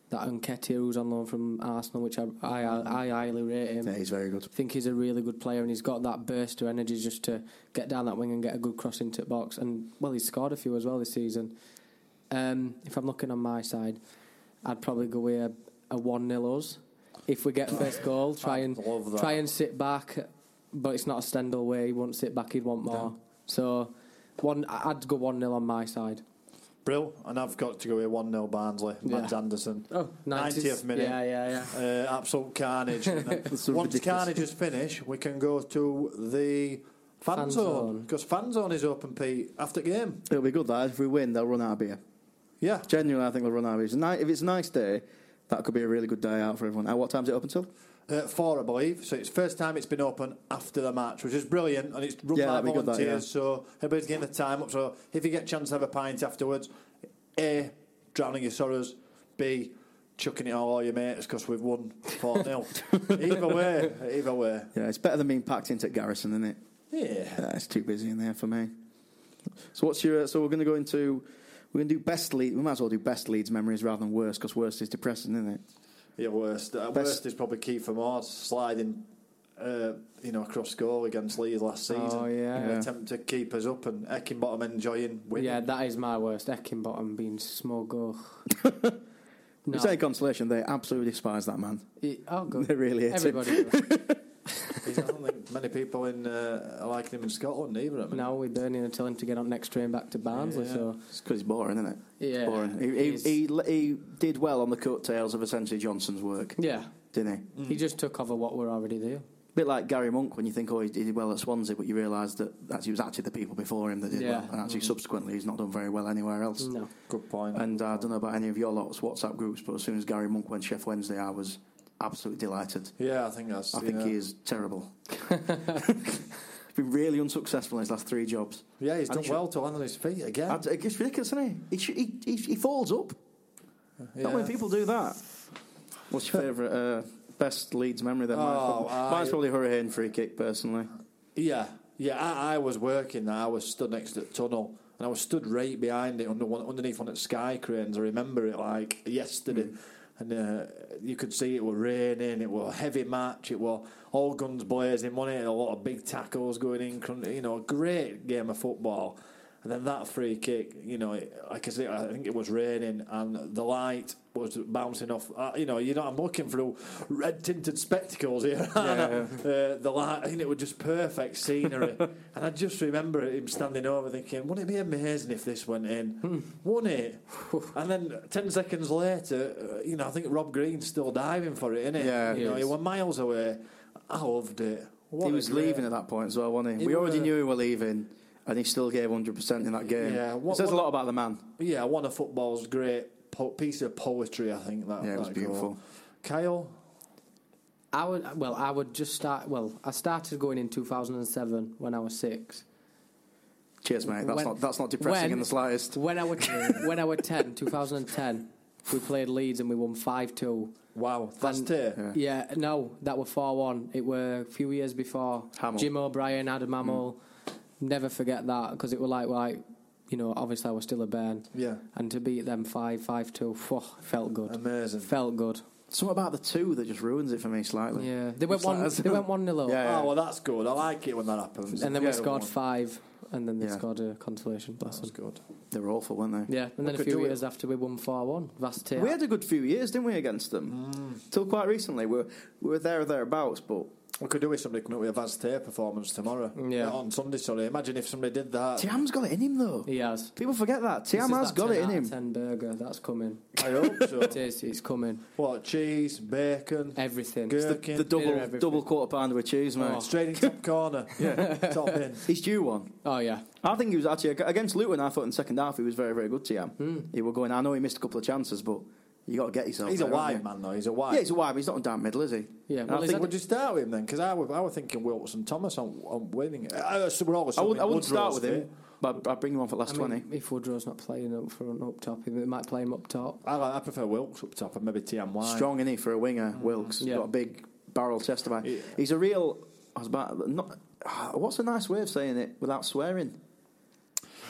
[SPEAKER 8] that Nketiah who's on loan from Arsenal, which I I, I highly rate him.
[SPEAKER 7] Yeah, he's very good.
[SPEAKER 8] I think he's a really good player, and he's got that burst of energy just to get down that wing and get a good cross into the box. And well, he's scored a few as well this season. Um, if I'm looking on my side, I'd probably go with a, a one 0 us. If we get first goal, try and try and sit back, but it's not a Stendel way. He won't sit back. He'd want more. So one, I'd go one 0 on my side.
[SPEAKER 6] Brill, and I've got to go with 1 0 Barnsley. Matt
[SPEAKER 8] Yeah.
[SPEAKER 6] Andersen.
[SPEAKER 8] Oh, 90th
[SPEAKER 6] 90th minute.
[SPEAKER 8] Yeah, yeah, yeah.
[SPEAKER 6] Uh, absolute carnage. And Once
[SPEAKER 7] ridiculous.
[SPEAKER 6] carnage is finished, we can go to the fan,
[SPEAKER 8] Fan
[SPEAKER 6] zone
[SPEAKER 8] zone.
[SPEAKER 6] because fan zone is open, Pete, after game.
[SPEAKER 7] It'll be good that if we win, they'll run out of beer.
[SPEAKER 6] Yeah,
[SPEAKER 7] Genuinely, I think they'll run out of beer. It's a ni- If it's a nice day, that could be a really good day out for everyone. At what time's it open till?
[SPEAKER 6] Uh, four, I believe. So it's first time it's been open after the match, which is brilliant, and it's run
[SPEAKER 7] Yeah,
[SPEAKER 6] by
[SPEAKER 7] good, that,
[SPEAKER 6] volunteers.
[SPEAKER 7] yeah.
[SPEAKER 6] So everybody's getting the time up. So if you get a chance to have a pint afterwards, A, drowning your sorrows, B, chucking it all your mates because we've won 4 0. either way, either way.
[SPEAKER 7] Yeah, it's better than being packed into Garrison, isn't it?
[SPEAKER 6] Yeah.
[SPEAKER 7] Yeah, it's too busy in there for me. So what's your? So we're going to go into. We're going to do best lead. We might as well do best leads memories rather than worst because worst is depressing, isn't it?
[SPEAKER 6] Yeah, worst. Uh,
[SPEAKER 7] Best-
[SPEAKER 6] worst is probably Kieffer Moore sliding, uh, you know, across goal against Leeds last season.
[SPEAKER 8] Oh, yeah.
[SPEAKER 6] An
[SPEAKER 7] Yeah.
[SPEAKER 6] Attempt to keep us up and Heckingbottom enjoying winning.
[SPEAKER 8] Yeah, that is my worst. Heckingbottom being smug. Oh. no.
[SPEAKER 7] It's any consolation. They absolutely despise that man.
[SPEAKER 8] He- oh, good.
[SPEAKER 7] They really hate him.
[SPEAKER 8] Everybody does.
[SPEAKER 6] He's- I don't think many people in uh, are liking him in Scotland either. I mean.
[SPEAKER 8] now we're burning and telling him to get on next train back to Barnsley.
[SPEAKER 6] Yeah.
[SPEAKER 8] So
[SPEAKER 7] It's because he's boring, isn't it?
[SPEAKER 8] yeah,
[SPEAKER 7] Boring. He, he,
[SPEAKER 8] he's-
[SPEAKER 7] he, he did well on the coattails of essentially Johnson's work,
[SPEAKER 8] yeah,
[SPEAKER 7] didn't he?
[SPEAKER 8] he just took over what were already there.
[SPEAKER 7] A bit like Gary Monk when you think, oh, he did well at Swansea, but you realise that actually it was actually the people before him that did
[SPEAKER 8] Yeah.
[SPEAKER 7] well, and actually subsequently he's not done very well anywhere else.
[SPEAKER 8] No,
[SPEAKER 6] Good point.
[SPEAKER 7] And uh, I don't know about any of your lot's WhatsApp groups, but as soon as Gary Monk went Sheff Wednesday, I was absolutely delighted.
[SPEAKER 6] yeah, I think that's.
[SPEAKER 7] I think
[SPEAKER 6] know-
[SPEAKER 7] he is terrible. Been really unsuccessful in his last three jobs.
[SPEAKER 6] Yeah, he's
[SPEAKER 7] And
[SPEAKER 6] done
[SPEAKER 7] he should-
[SPEAKER 6] well to land on his feet again.
[SPEAKER 7] I- It's ridiculous, isn't he? He, he, he, he falls up. Not
[SPEAKER 6] Yeah.
[SPEAKER 7] many people do that. What's your favourite, uh, best Leeds memory then? Mine's
[SPEAKER 6] Oh,
[SPEAKER 7] probably,
[SPEAKER 6] I-
[SPEAKER 7] mine's probably Hourihane free kick, personally.
[SPEAKER 6] Yeah, yeah. I, I was working there. I was stood next to the tunnel, and I was stood right behind it, under one, underneath one of the sky cranes. I remember it like yesterday, and uh, you could see it were raining. It was a heavy match. It was all guns blazing. One a lot of big tackles going in. You know, a great game of football. And then that free kick, you know, it, like I I think it was raining and the light was bouncing off. Uh, you know, you know, I'm looking through red tinted spectacles here. uh, the light, I think it was just perfect scenery. and I just remember him standing over thinking, wouldn't it be amazing if this went in? Wouldn't it? and then 10 seconds later, uh, you know, I think Rob Green's still diving for it, innit?
[SPEAKER 7] Yeah,
[SPEAKER 6] you know, he was miles away. I loved it. What
[SPEAKER 7] he was
[SPEAKER 6] great-
[SPEAKER 7] leaving at that point as well, wasn't he?
[SPEAKER 6] He
[SPEAKER 7] we already knew he was leaving, and he still gave 100% in that game.
[SPEAKER 6] Yeah,
[SPEAKER 7] it
[SPEAKER 6] what-
[SPEAKER 7] says a lot about the man.
[SPEAKER 6] Yeah, one of football's great po- piece of poetry. I think that.
[SPEAKER 7] Yeah, it was
[SPEAKER 6] that
[SPEAKER 7] beautiful.
[SPEAKER 6] goal. Kyle,
[SPEAKER 8] I would. Well, I would just start. Well, I started going in 2007 when I was six.
[SPEAKER 7] Cheers, mate. That's
[SPEAKER 8] When-
[SPEAKER 7] not that's not depressing
[SPEAKER 8] when-
[SPEAKER 7] in the slightest.
[SPEAKER 8] When I was when I was 10, 2010, we played Leeds and we won five two.
[SPEAKER 6] Wow, that's it.
[SPEAKER 8] Yeah. no, that were 4 1. It were a few years before.
[SPEAKER 7] Hammill.
[SPEAKER 8] Jim O'Brien, Adam Hammill. Mm. Never forget that because it were like, like, you know, obviously I was still a bairn.
[SPEAKER 6] Yeah.
[SPEAKER 8] And to beat them 5 5 2, felt good.
[SPEAKER 6] Amazing.
[SPEAKER 8] Felt good.
[SPEAKER 7] Something about the two that just ruins it for me slightly.
[SPEAKER 8] Yeah. They went
[SPEAKER 7] It's like-
[SPEAKER 8] 1 they went 1 nil up.
[SPEAKER 7] Yeah, yeah.
[SPEAKER 6] Oh, well, that's good. I like it when that happens.
[SPEAKER 8] And then we
[SPEAKER 6] Yeah,
[SPEAKER 8] scored
[SPEAKER 6] one.
[SPEAKER 8] 5 and then they
[SPEAKER 7] Yeah.
[SPEAKER 8] scored a consolation. Bless
[SPEAKER 6] That's
[SPEAKER 8] them.
[SPEAKER 6] good.
[SPEAKER 7] They were awful, weren't they?
[SPEAKER 8] Yeah, and then a
[SPEAKER 6] could
[SPEAKER 8] few
[SPEAKER 6] do it.
[SPEAKER 8] years after we won 4 1. Vast
[SPEAKER 7] We had a good few years, didn't we, against them?
[SPEAKER 6] Mm.
[SPEAKER 7] Till quite recently. We were, we were there or thereabouts, but
[SPEAKER 6] We could do with somebody coming up with a Vaz Tê performance tomorrow.
[SPEAKER 8] Yeah.
[SPEAKER 6] On Sunday, sorry. Imagine if somebody did that.
[SPEAKER 7] Thiam's got it in him, though.
[SPEAKER 8] He has.
[SPEAKER 7] People forget that.
[SPEAKER 8] Thiam
[SPEAKER 7] has
[SPEAKER 8] that
[SPEAKER 7] got
[SPEAKER 8] 10
[SPEAKER 7] it in
[SPEAKER 8] out
[SPEAKER 7] him.
[SPEAKER 8] 10 burger, that's coming.
[SPEAKER 6] I hope so.
[SPEAKER 8] It is, it's coming.
[SPEAKER 6] what, cheese, bacon,
[SPEAKER 8] Everything.
[SPEAKER 6] gherkin,
[SPEAKER 7] The double
[SPEAKER 8] everything.
[SPEAKER 7] double quarter pounder with cheese, mate.
[SPEAKER 8] Oh.
[SPEAKER 6] straight in top corner. yeah. Top in.
[SPEAKER 7] He's due one.
[SPEAKER 8] Oh, yeah.
[SPEAKER 7] I think he was actually against Luton. I thought in the second half he was very, very good. Tiam.
[SPEAKER 8] Hmm.
[SPEAKER 7] He were going. I know he missed a couple of chances, but you got to get yourself.
[SPEAKER 6] He's a
[SPEAKER 7] there, haven't
[SPEAKER 6] wide man, though. He's a wide.
[SPEAKER 7] Yeah, he's a wide. He's not on down middle, is he?
[SPEAKER 8] Yeah,
[SPEAKER 7] And
[SPEAKER 8] well,
[SPEAKER 7] I
[SPEAKER 8] he's
[SPEAKER 7] think
[SPEAKER 8] had
[SPEAKER 6] Would you start with him then? Because I, were- I was thinking Wilks and Thomas on, on winning. Uh, so we're all
[SPEAKER 7] I, would,
[SPEAKER 6] assuming
[SPEAKER 7] I wouldn't start with him, but I'd bring him on for the last
[SPEAKER 8] I mean,
[SPEAKER 7] twenty.
[SPEAKER 8] if Woodrow's not playing up front, up top, he might play him up top.
[SPEAKER 6] I, like- I prefer Wilks up top and maybe Thiam wide.
[SPEAKER 7] Strong in he for a winger.
[SPEAKER 6] Mm.
[SPEAKER 7] Wilks. He's
[SPEAKER 8] Yeah.
[SPEAKER 7] got a big barrel chest of iron.
[SPEAKER 6] Yeah.
[SPEAKER 7] He's a real. I was about not. What's a nice way of saying it without swearing?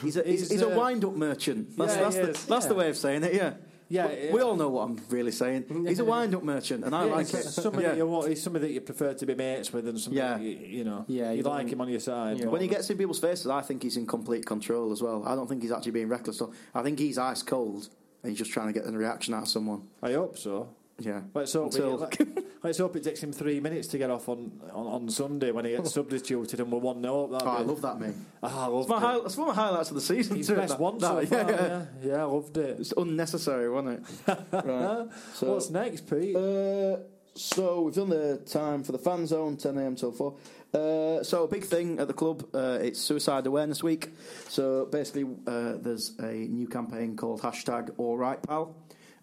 [SPEAKER 7] He's a he's,
[SPEAKER 6] He's,
[SPEAKER 7] he's a
[SPEAKER 6] uh,
[SPEAKER 7] wind-up merchant. That's,
[SPEAKER 6] yeah,
[SPEAKER 7] that's,
[SPEAKER 6] he
[SPEAKER 7] the,
[SPEAKER 6] is,
[SPEAKER 7] that's the way of saying it. Yeah.
[SPEAKER 6] Yeah,
[SPEAKER 7] we, we all know what I'm really saying. Mm-hmm. He's a wind-up merchant, and I
[SPEAKER 6] Yeah,
[SPEAKER 7] like it.
[SPEAKER 6] he's somebody,
[SPEAKER 7] Yeah.
[SPEAKER 6] that you want, he's somebody that you prefer to be mates with, and somebody
[SPEAKER 7] Yeah.
[SPEAKER 6] you, you know,
[SPEAKER 8] Yeah,
[SPEAKER 6] you
[SPEAKER 8] you
[SPEAKER 6] like him on your side.
[SPEAKER 8] Yeah.
[SPEAKER 7] When he gets in people's faces, I think he's in complete control as well. I don't think he's actually being reckless. I think he's ice cold, and he's just trying to get a reaction out of someone.
[SPEAKER 6] I hope so.
[SPEAKER 7] Yeah.
[SPEAKER 6] Let's hope,
[SPEAKER 7] Until-
[SPEAKER 6] it, let, let's hope it takes him three minutes to get off on, on, on Sunday when he gets substituted and we're 1 0 up.
[SPEAKER 7] Oh, I love that, mate.
[SPEAKER 6] Ah, I loved
[SPEAKER 7] It's, my
[SPEAKER 6] it.
[SPEAKER 7] high, it's one of my highlights of the season.
[SPEAKER 6] He's
[SPEAKER 7] too,
[SPEAKER 6] best
[SPEAKER 7] that-
[SPEAKER 6] one
[SPEAKER 7] that,
[SPEAKER 6] so
[SPEAKER 7] yeah,
[SPEAKER 6] far,
[SPEAKER 7] yeah.
[SPEAKER 6] yeah. yeah, I loved it.
[SPEAKER 7] It's unnecessary, wasn't it? right. So,
[SPEAKER 6] What's next, Pete?
[SPEAKER 7] Uh, so we've done the time for the fan zone, 10 a.m. till 4. Uh, so a big thing at the club, uh, it's Suicide Awareness Week. So basically, uh, there's a new campaign called hashtag All Right Pal.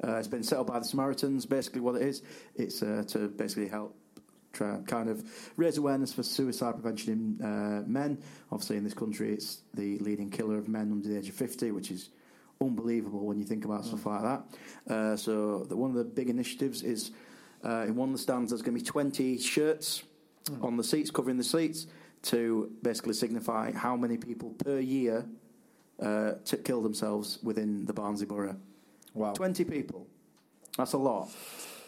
[SPEAKER 7] Uh, it's been set up by the Samaritans. Basically, what it is, it's uh, to basically help try kind of raise awareness for suicide prevention in uh, men. Obviously, in this country, it's the leading killer of men under the age of 50, which is unbelievable when you think about stuff like that. Uh, so, the, one of the big initiatives is uh, in one of the stands, there's going to be 20 shirts on the seats, covering the seats, to basically signify how many people per year uh, to kill themselves within the Barnsley Borough.
[SPEAKER 6] Wow.
[SPEAKER 7] 20 people. That's a lot.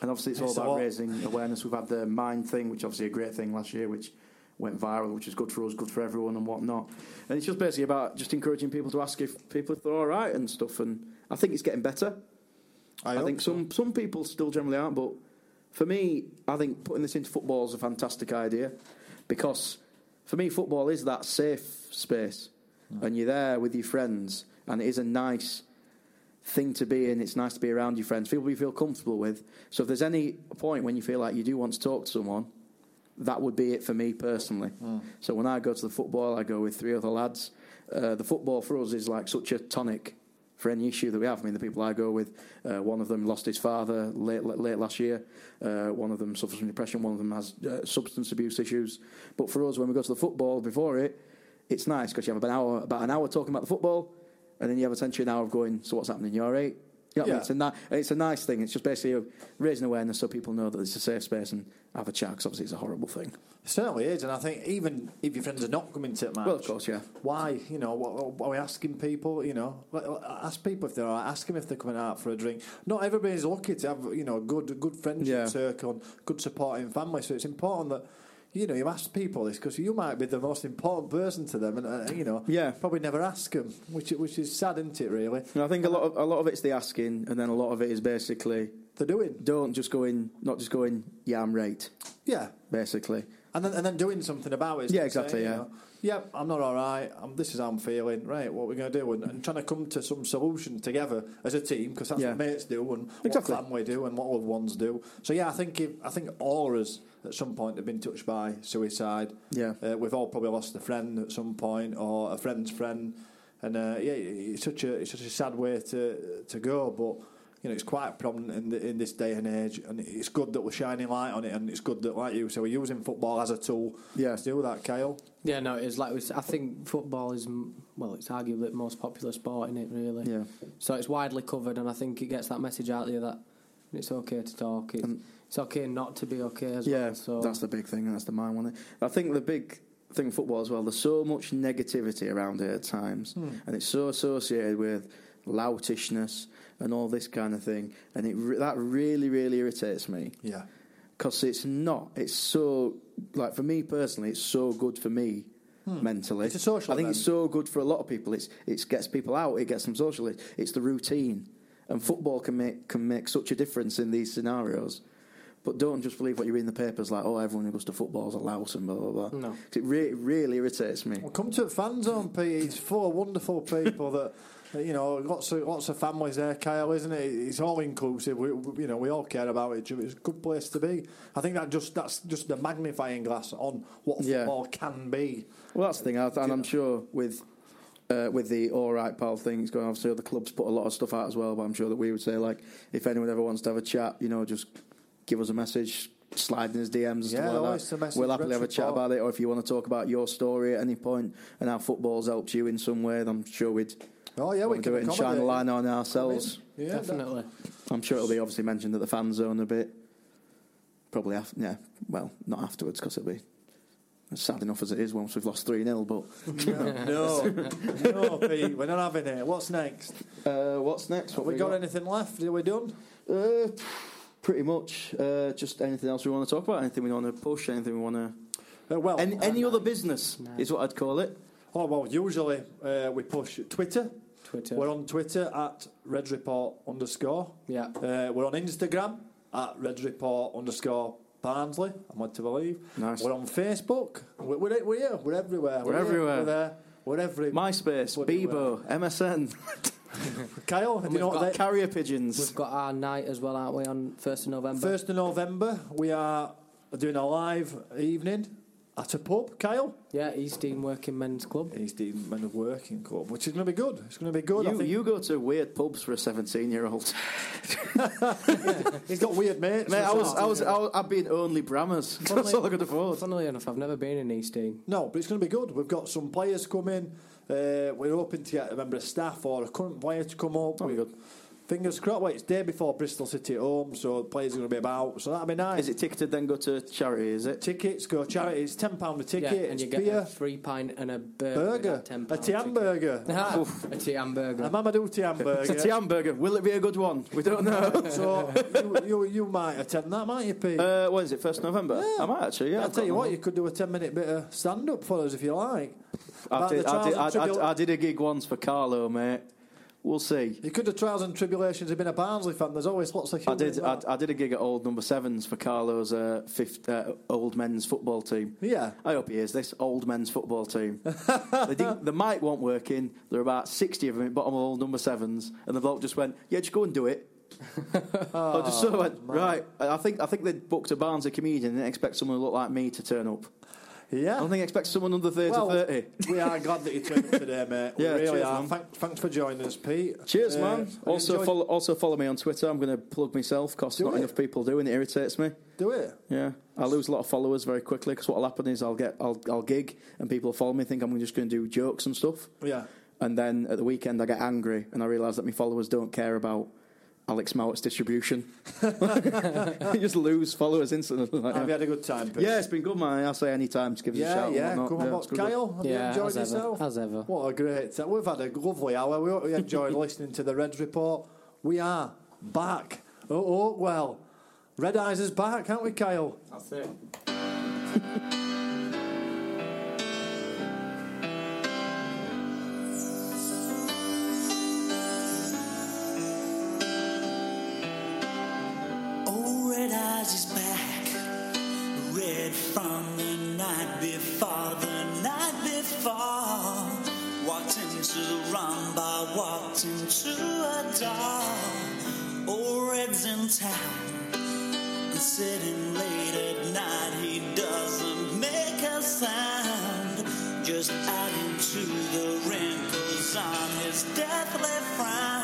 [SPEAKER 7] And obviously, it's all
[SPEAKER 6] It's a
[SPEAKER 7] about raising awareness. We've had the Mind thing, which obviously a great thing last year, which went viral, which is good for us, good for everyone, and whatnot. And it's just basically about just encouraging people to ask if people if they're all right and stuff. And I think it's getting better. I,
[SPEAKER 6] hope
[SPEAKER 7] think
[SPEAKER 6] so.
[SPEAKER 7] some some people still generally aren't, but for me, I think putting this into football is a fantastic idea because for me, football is that safe space, mm. and you're there with your friends, and it is a nice thing to be in. It's nice to be around your friends, people you feel comfortable with. So if there's any point when you feel like you do want to talk to someone, that would be it for me personally. So when I go to the football, I go with three other lads. Uh, the football for us is like such a tonic for any issue that we have. I mean, the people I go with, uh, one of them lost his father late, late last year. Uh, one of them suffers from depression. One of them has uh, substance abuse issues. But for us, when we go to the football before it, it's nice because you have about an hour, about an hour talking about the football, and then you have essentially an hour of going. So what's happening? You're all right. You know what I mean?
[SPEAKER 6] Yeah.
[SPEAKER 7] It's a ni- it's a nice thing. It's just basically raising awareness so people know that it's a safe space and have a chat. Because obviously it's a horrible thing.
[SPEAKER 6] It certainly is, and I think even if your friends are not coming to the match,
[SPEAKER 7] Well, of course, yeah.
[SPEAKER 6] Why? You know, what, what are we asking people? You know, ask people if they're all right. Ask them if they're coming out for a drink. Not everybody's lucky to have you know a good good friendship
[SPEAKER 7] Yeah.
[SPEAKER 6] circle, and good supporting family. So it's important that. You know, you ask people this because you might be the most important person to them, and uh, you know,
[SPEAKER 7] Yeah.
[SPEAKER 6] probably never ask them, which which is sad, isn't it? Really,
[SPEAKER 7] And I think a lot of a lot of it's the asking, and then a lot of it is basically
[SPEAKER 6] they're doing.
[SPEAKER 7] don't just go in, not just going, yeah, I'm right.
[SPEAKER 6] Yeah,
[SPEAKER 7] Basically,
[SPEAKER 6] and then and then doing something about it.
[SPEAKER 7] Yeah, exactly,
[SPEAKER 6] you
[SPEAKER 7] yeah.
[SPEAKER 6] know, Yep, I'm not all right. I'm, this is how I'm feeling. Right, what we're going to do, and, and trying to come to some solution together as a team because that's
[SPEAKER 7] Yeah.
[SPEAKER 6] what mates do, and
[SPEAKER 7] Exactly.
[SPEAKER 6] what family do, and what loved ones do. So yeah, I think if, I think all of us at some point have been touched by suicide.
[SPEAKER 7] Yeah.
[SPEAKER 6] uh, we've all probably lost a friend at some point or a friend's friend, and uh, yeah, it's such a it's such a sad way to to go, but. You know, it's quite prominent in, the, in this day and age, and it's good that we're shining light on it, and it's good that, like you, so we're using football as a tool
[SPEAKER 7] Yeah.
[SPEAKER 6] to do that, Kyle.
[SPEAKER 8] Yeah, no, it's like we s- I think football is well, it's arguably the most popular sport in it, really.
[SPEAKER 7] Yeah.
[SPEAKER 8] So it's widely covered, and I think it gets that message out there that It's okay to talk. It's, it's okay not to be okay as
[SPEAKER 7] yeah,
[SPEAKER 8] well. So
[SPEAKER 7] that's the big thing. That's the mind one. I think the big thing football as well. There's so much negativity around it at times,
[SPEAKER 6] Hmm.
[SPEAKER 7] and it's so associated with loutishness and all this kind of thing, and it re- that really, really irritates me.
[SPEAKER 6] Yeah.
[SPEAKER 7] because it's not. It's so like for me personally, it's so good for me
[SPEAKER 6] Hmm.
[SPEAKER 7] mentally.
[SPEAKER 6] It's a social
[SPEAKER 7] I think it's so good for a lot of people. It's it gets people out. It gets them social. It, it's the routine, and football can make can make such a difference in these scenarios. But don't just believe what you read in the papers, like oh, everyone who goes to football is a louse and blah blah blah.
[SPEAKER 8] No,
[SPEAKER 7] It re- really irritates me.
[SPEAKER 6] Well, come to fan zone, Pete. It's of wonderful people that. You know, lots of lots of families there, Kyle, isn't it? It's all inclusive. We, we- you know, we all care about each other. It's a good place to be. I think that just that's just the magnifying glass on what
[SPEAKER 7] Yeah.
[SPEAKER 6] football can be.
[SPEAKER 7] Well, that's the thing, and I'm sure with uh, with the all right pal thing, it's going. Obviously, the clubs put a lot of stuff out as well. But I'm sure that we would say like, if anyone ever wants to have a chat, you know, just give us a message, slide in his DMs, and
[SPEAKER 6] Yeah,
[SPEAKER 7] stuff like that.
[SPEAKER 6] message,
[SPEAKER 7] We'll happily have a chat about it, or if you want to talk about your story at any point and how football's helped you in some way, then I'm sure we'd.
[SPEAKER 6] Oh yeah, we
[SPEAKER 7] wanna
[SPEAKER 6] can
[SPEAKER 7] do it and shine a line on ourselves.
[SPEAKER 6] Yeah,
[SPEAKER 8] definitely.
[SPEAKER 7] I'm sure it'll be obviously mentioned at the fan zone a bit. Probably, after, yeah. Well, not afterwards because it'll be sad enough as it is once we've lost three 0 But
[SPEAKER 6] no, no, Pete, we're not having it. What's next?
[SPEAKER 7] Uh, what's next?
[SPEAKER 6] Have
[SPEAKER 7] What
[SPEAKER 6] we
[SPEAKER 7] we
[SPEAKER 6] got,
[SPEAKER 7] got?
[SPEAKER 6] anything left? Are we done?
[SPEAKER 7] Uh, pretty much. Uh, just anything else we want to talk about? Anything we want to push? Anything we want to?
[SPEAKER 6] Uh, well,
[SPEAKER 7] any, any other business is what I'd call it.
[SPEAKER 6] Oh well, usually uh, we push Twitter.
[SPEAKER 8] Twitter.
[SPEAKER 6] We're on Twitter at Red Report underscore.
[SPEAKER 8] Yeah.
[SPEAKER 6] Uh, we're on Instagram at Red Report underscore Barnsley. I'm led to believe.
[SPEAKER 7] Nice.
[SPEAKER 6] We're on Facebook. We're, we're, we're here. We're everywhere.
[SPEAKER 7] We're
[SPEAKER 6] here,
[SPEAKER 7] everywhere.
[SPEAKER 6] We're there. We're every.
[SPEAKER 7] MySpace,
[SPEAKER 6] Bloody
[SPEAKER 7] Bebo, MSN,
[SPEAKER 6] Kyle, do
[SPEAKER 8] And
[SPEAKER 6] you know
[SPEAKER 8] we've
[SPEAKER 6] what
[SPEAKER 8] got
[SPEAKER 6] they,
[SPEAKER 7] carrier pigeons.
[SPEAKER 8] We've got our night as well, aren't we, on 1st of November?
[SPEAKER 6] First of November, we are doing a live evening at a pub. Kyle.
[SPEAKER 8] Yeah, East Dean Working Men's Club.
[SPEAKER 6] East Dean Men of Working Club, which is going to be good. It's going to be good. I
[SPEAKER 7] You,
[SPEAKER 6] think
[SPEAKER 7] you go to weird pubs for a 17 year old.
[SPEAKER 6] he's got weird mates.
[SPEAKER 7] Mate, I was, I was, I was, I've been only Brammers. That's all I could afford.
[SPEAKER 8] Funnily enough, I've never been in East Dean.
[SPEAKER 6] No, but it's going to be good. We've got some players coming. Uh, we're hoping to get a member of staff or a current player to come up.
[SPEAKER 7] That'll be good.
[SPEAKER 6] Fingers crossed. Wait, it's day before Bristol City at home, so the players are going to be about. So that'll be nice.
[SPEAKER 7] Is it ticketed then go to charity, is it?
[SPEAKER 6] Tickets go charity. It's ten pound a ticket.
[SPEAKER 8] yeah, and you get
[SPEAKER 6] beer,
[SPEAKER 8] a free pint and a burger.
[SPEAKER 6] burger,
[SPEAKER 8] with that £10
[SPEAKER 6] a Thiam burger,
[SPEAKER 8] ticket. a Thiam burger.
[SPEAKER 6] a Mamadou Thiam
[SPEAKER 7] It's a
[SPEAKER 6] burger.
[SPEAKER 7] Burger. Will it be a good one? We don't know.
[SPEAKER 6] so you, you you might attend that, might you, Pete?
[SPEAKER 7] uh, what is it? First November. I might actually. Yeah,
[SPEAKER 6] I'll
[SPEAKER 7] I've
[SPEAKER 6] tell you what,
[SPEAKER 7] one.
[SPEAKER 6] you could do a ten minute bit of stand up for us if you like.
[SPEAKER 7] I did, I, did,
[SPEAKER 6] trials
[SPEAKER 7] I, I,
[SPEAKER 6] tribula-
[SPEAKER 7] I did a gig once for Carlo, mate. We'll see.
[SPEAKER 6] You could have trials and tribulations of being a Barnsley fan. There's always lots of
[SPEAKER 7] I did. I. I did a gig at Old Number Sevens for Carlo's uh, fifth uh, old men's football team.
[SPEAKER 6] Yeah.
[SPEAKER 7] I hope he is this old men's football team. the, mic won't work in. There are about sixty of them at bottom of Old Number Sevens, and the bloke just went, "Yeah, just go and do it." I just sort of went, right. I think I think they booked a Barnsley comedian and didn't expect someone who looked like me to turn up.
[SPEAKER 6] Yeah.
[SPEAKER 7] I don't think they expect someone under 30
[SPEAKER 6] Well,
[SPEAKER 7] 30.
[SPEAKER 6] we are glad that you turned up today, mate.
[SPEAKER 7] Yeah,
[SPEAKER 6] we really
[SPEAKER 7] cheers,
[SPEAKER 6] are. Thank, thanks for joining us, Pete.
[SPEAKER 7] Cheers,
[SPEAKER 6] Uh,
[SPEAKER 7] man. Also
[SPEAKER 6] enjoyed-
[SPEAKER 7] follow, also follow me on Twitter. I'm going to plug myself because not
[SPEAKER 6] it.
[SPEAKER 7] enough people do, and it irritates me.
[SPEAKER 6] Do it.
[SPEAKER 7] Yeah, I lose a lot of followers very quickly because what'll happen is I'll get I'll I'll gig and people will follow me, think I'm just going to do jokes and stuff,
[SPEAKER 6] Yeah.
[SPEAKER 7] and then at the weekend I get angry and I realise that my followers don't care about Alex Mowatt's distribution. you just lose followers instantly. Like,
[SPEAKER 6] Have you had a good time, Pete?
[SPEAKER 7] yeah, it's been good, man. I'll say any time. Just give us a shout. and
[SPEAKER 6] yeah. Come on,
[SPEAKER 7] Yeah,
[SPEAKER 6] box.
[SPEAKER 7] it's good.
[SPEAKER 6] Kyle, have you enjoyed
[SPEAKER 8] as ever,
[SPEAKER 6] yourself?
[SPEAKER 8] as ever.
[SPEAKER 6] What a great time. We've had a lovely hour. We hope you enjoyed listening to the Reds Report. We are back. Oh, oh, well. Red Eyes is back, aren't we, Kyle?
[SPEAKER 8] That's it.
[SPEAKER 9] Into the rumba, walked into a door. Oh, Red's in town. And sitting late at night, he doesn't make a sound. Just adding to the wrinkles on his deathly frown.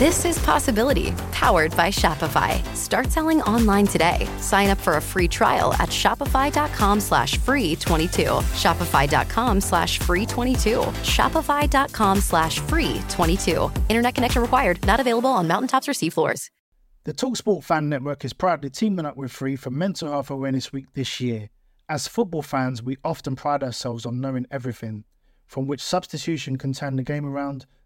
[SPEAKER 12] This is Possibility, powered by Shopify. Start selling online today. Sign up for a free trial at shopify.com slash free 22. Shopify.com slash free 22. Shopify.com slash free 22. Internet connection required. Not available on mountaintops or seafloors.
[SPEAKER 1] The Talksport Fan Network is proudly teaming up with Free for Mental Health Awareness Week this year. As football fans, we often pride ourselves on knowing everything, from which substitution can turn the game around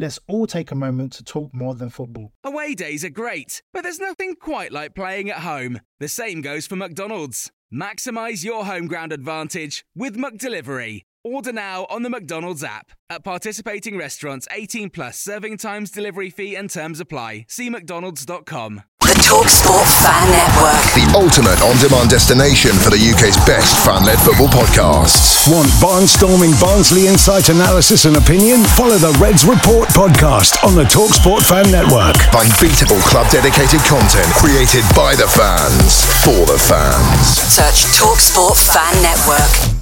[SPEAKER 1] Let's all take a moment to talk more than football.
[SPEAKER 13] Away days are great, but there's nothing quite like playing at home. The same goes for McDonald's. Maximize your home ground advantage with McDelivery. Order now on the McDonald's app. At participating restaurants, 18 plus serving times, delivery fee, and terms apply. See McDonald's.com.
[SPEAKER 14] The Talksport Fan Network.
[SPEAKER 15] The ultimate on-demand destination for the UK's best fan-led football podcasts.
[SPEAKER 16] Want barnstorming Barnsley insight analysis and opinion? Follow the Reds Report podcast on the Talksport Fan Network.
[SPEAKER 15] Unbeatable club-dedicated content created by the fans for the fans.
[SPEAKER 14] Search Talksport Fan Network.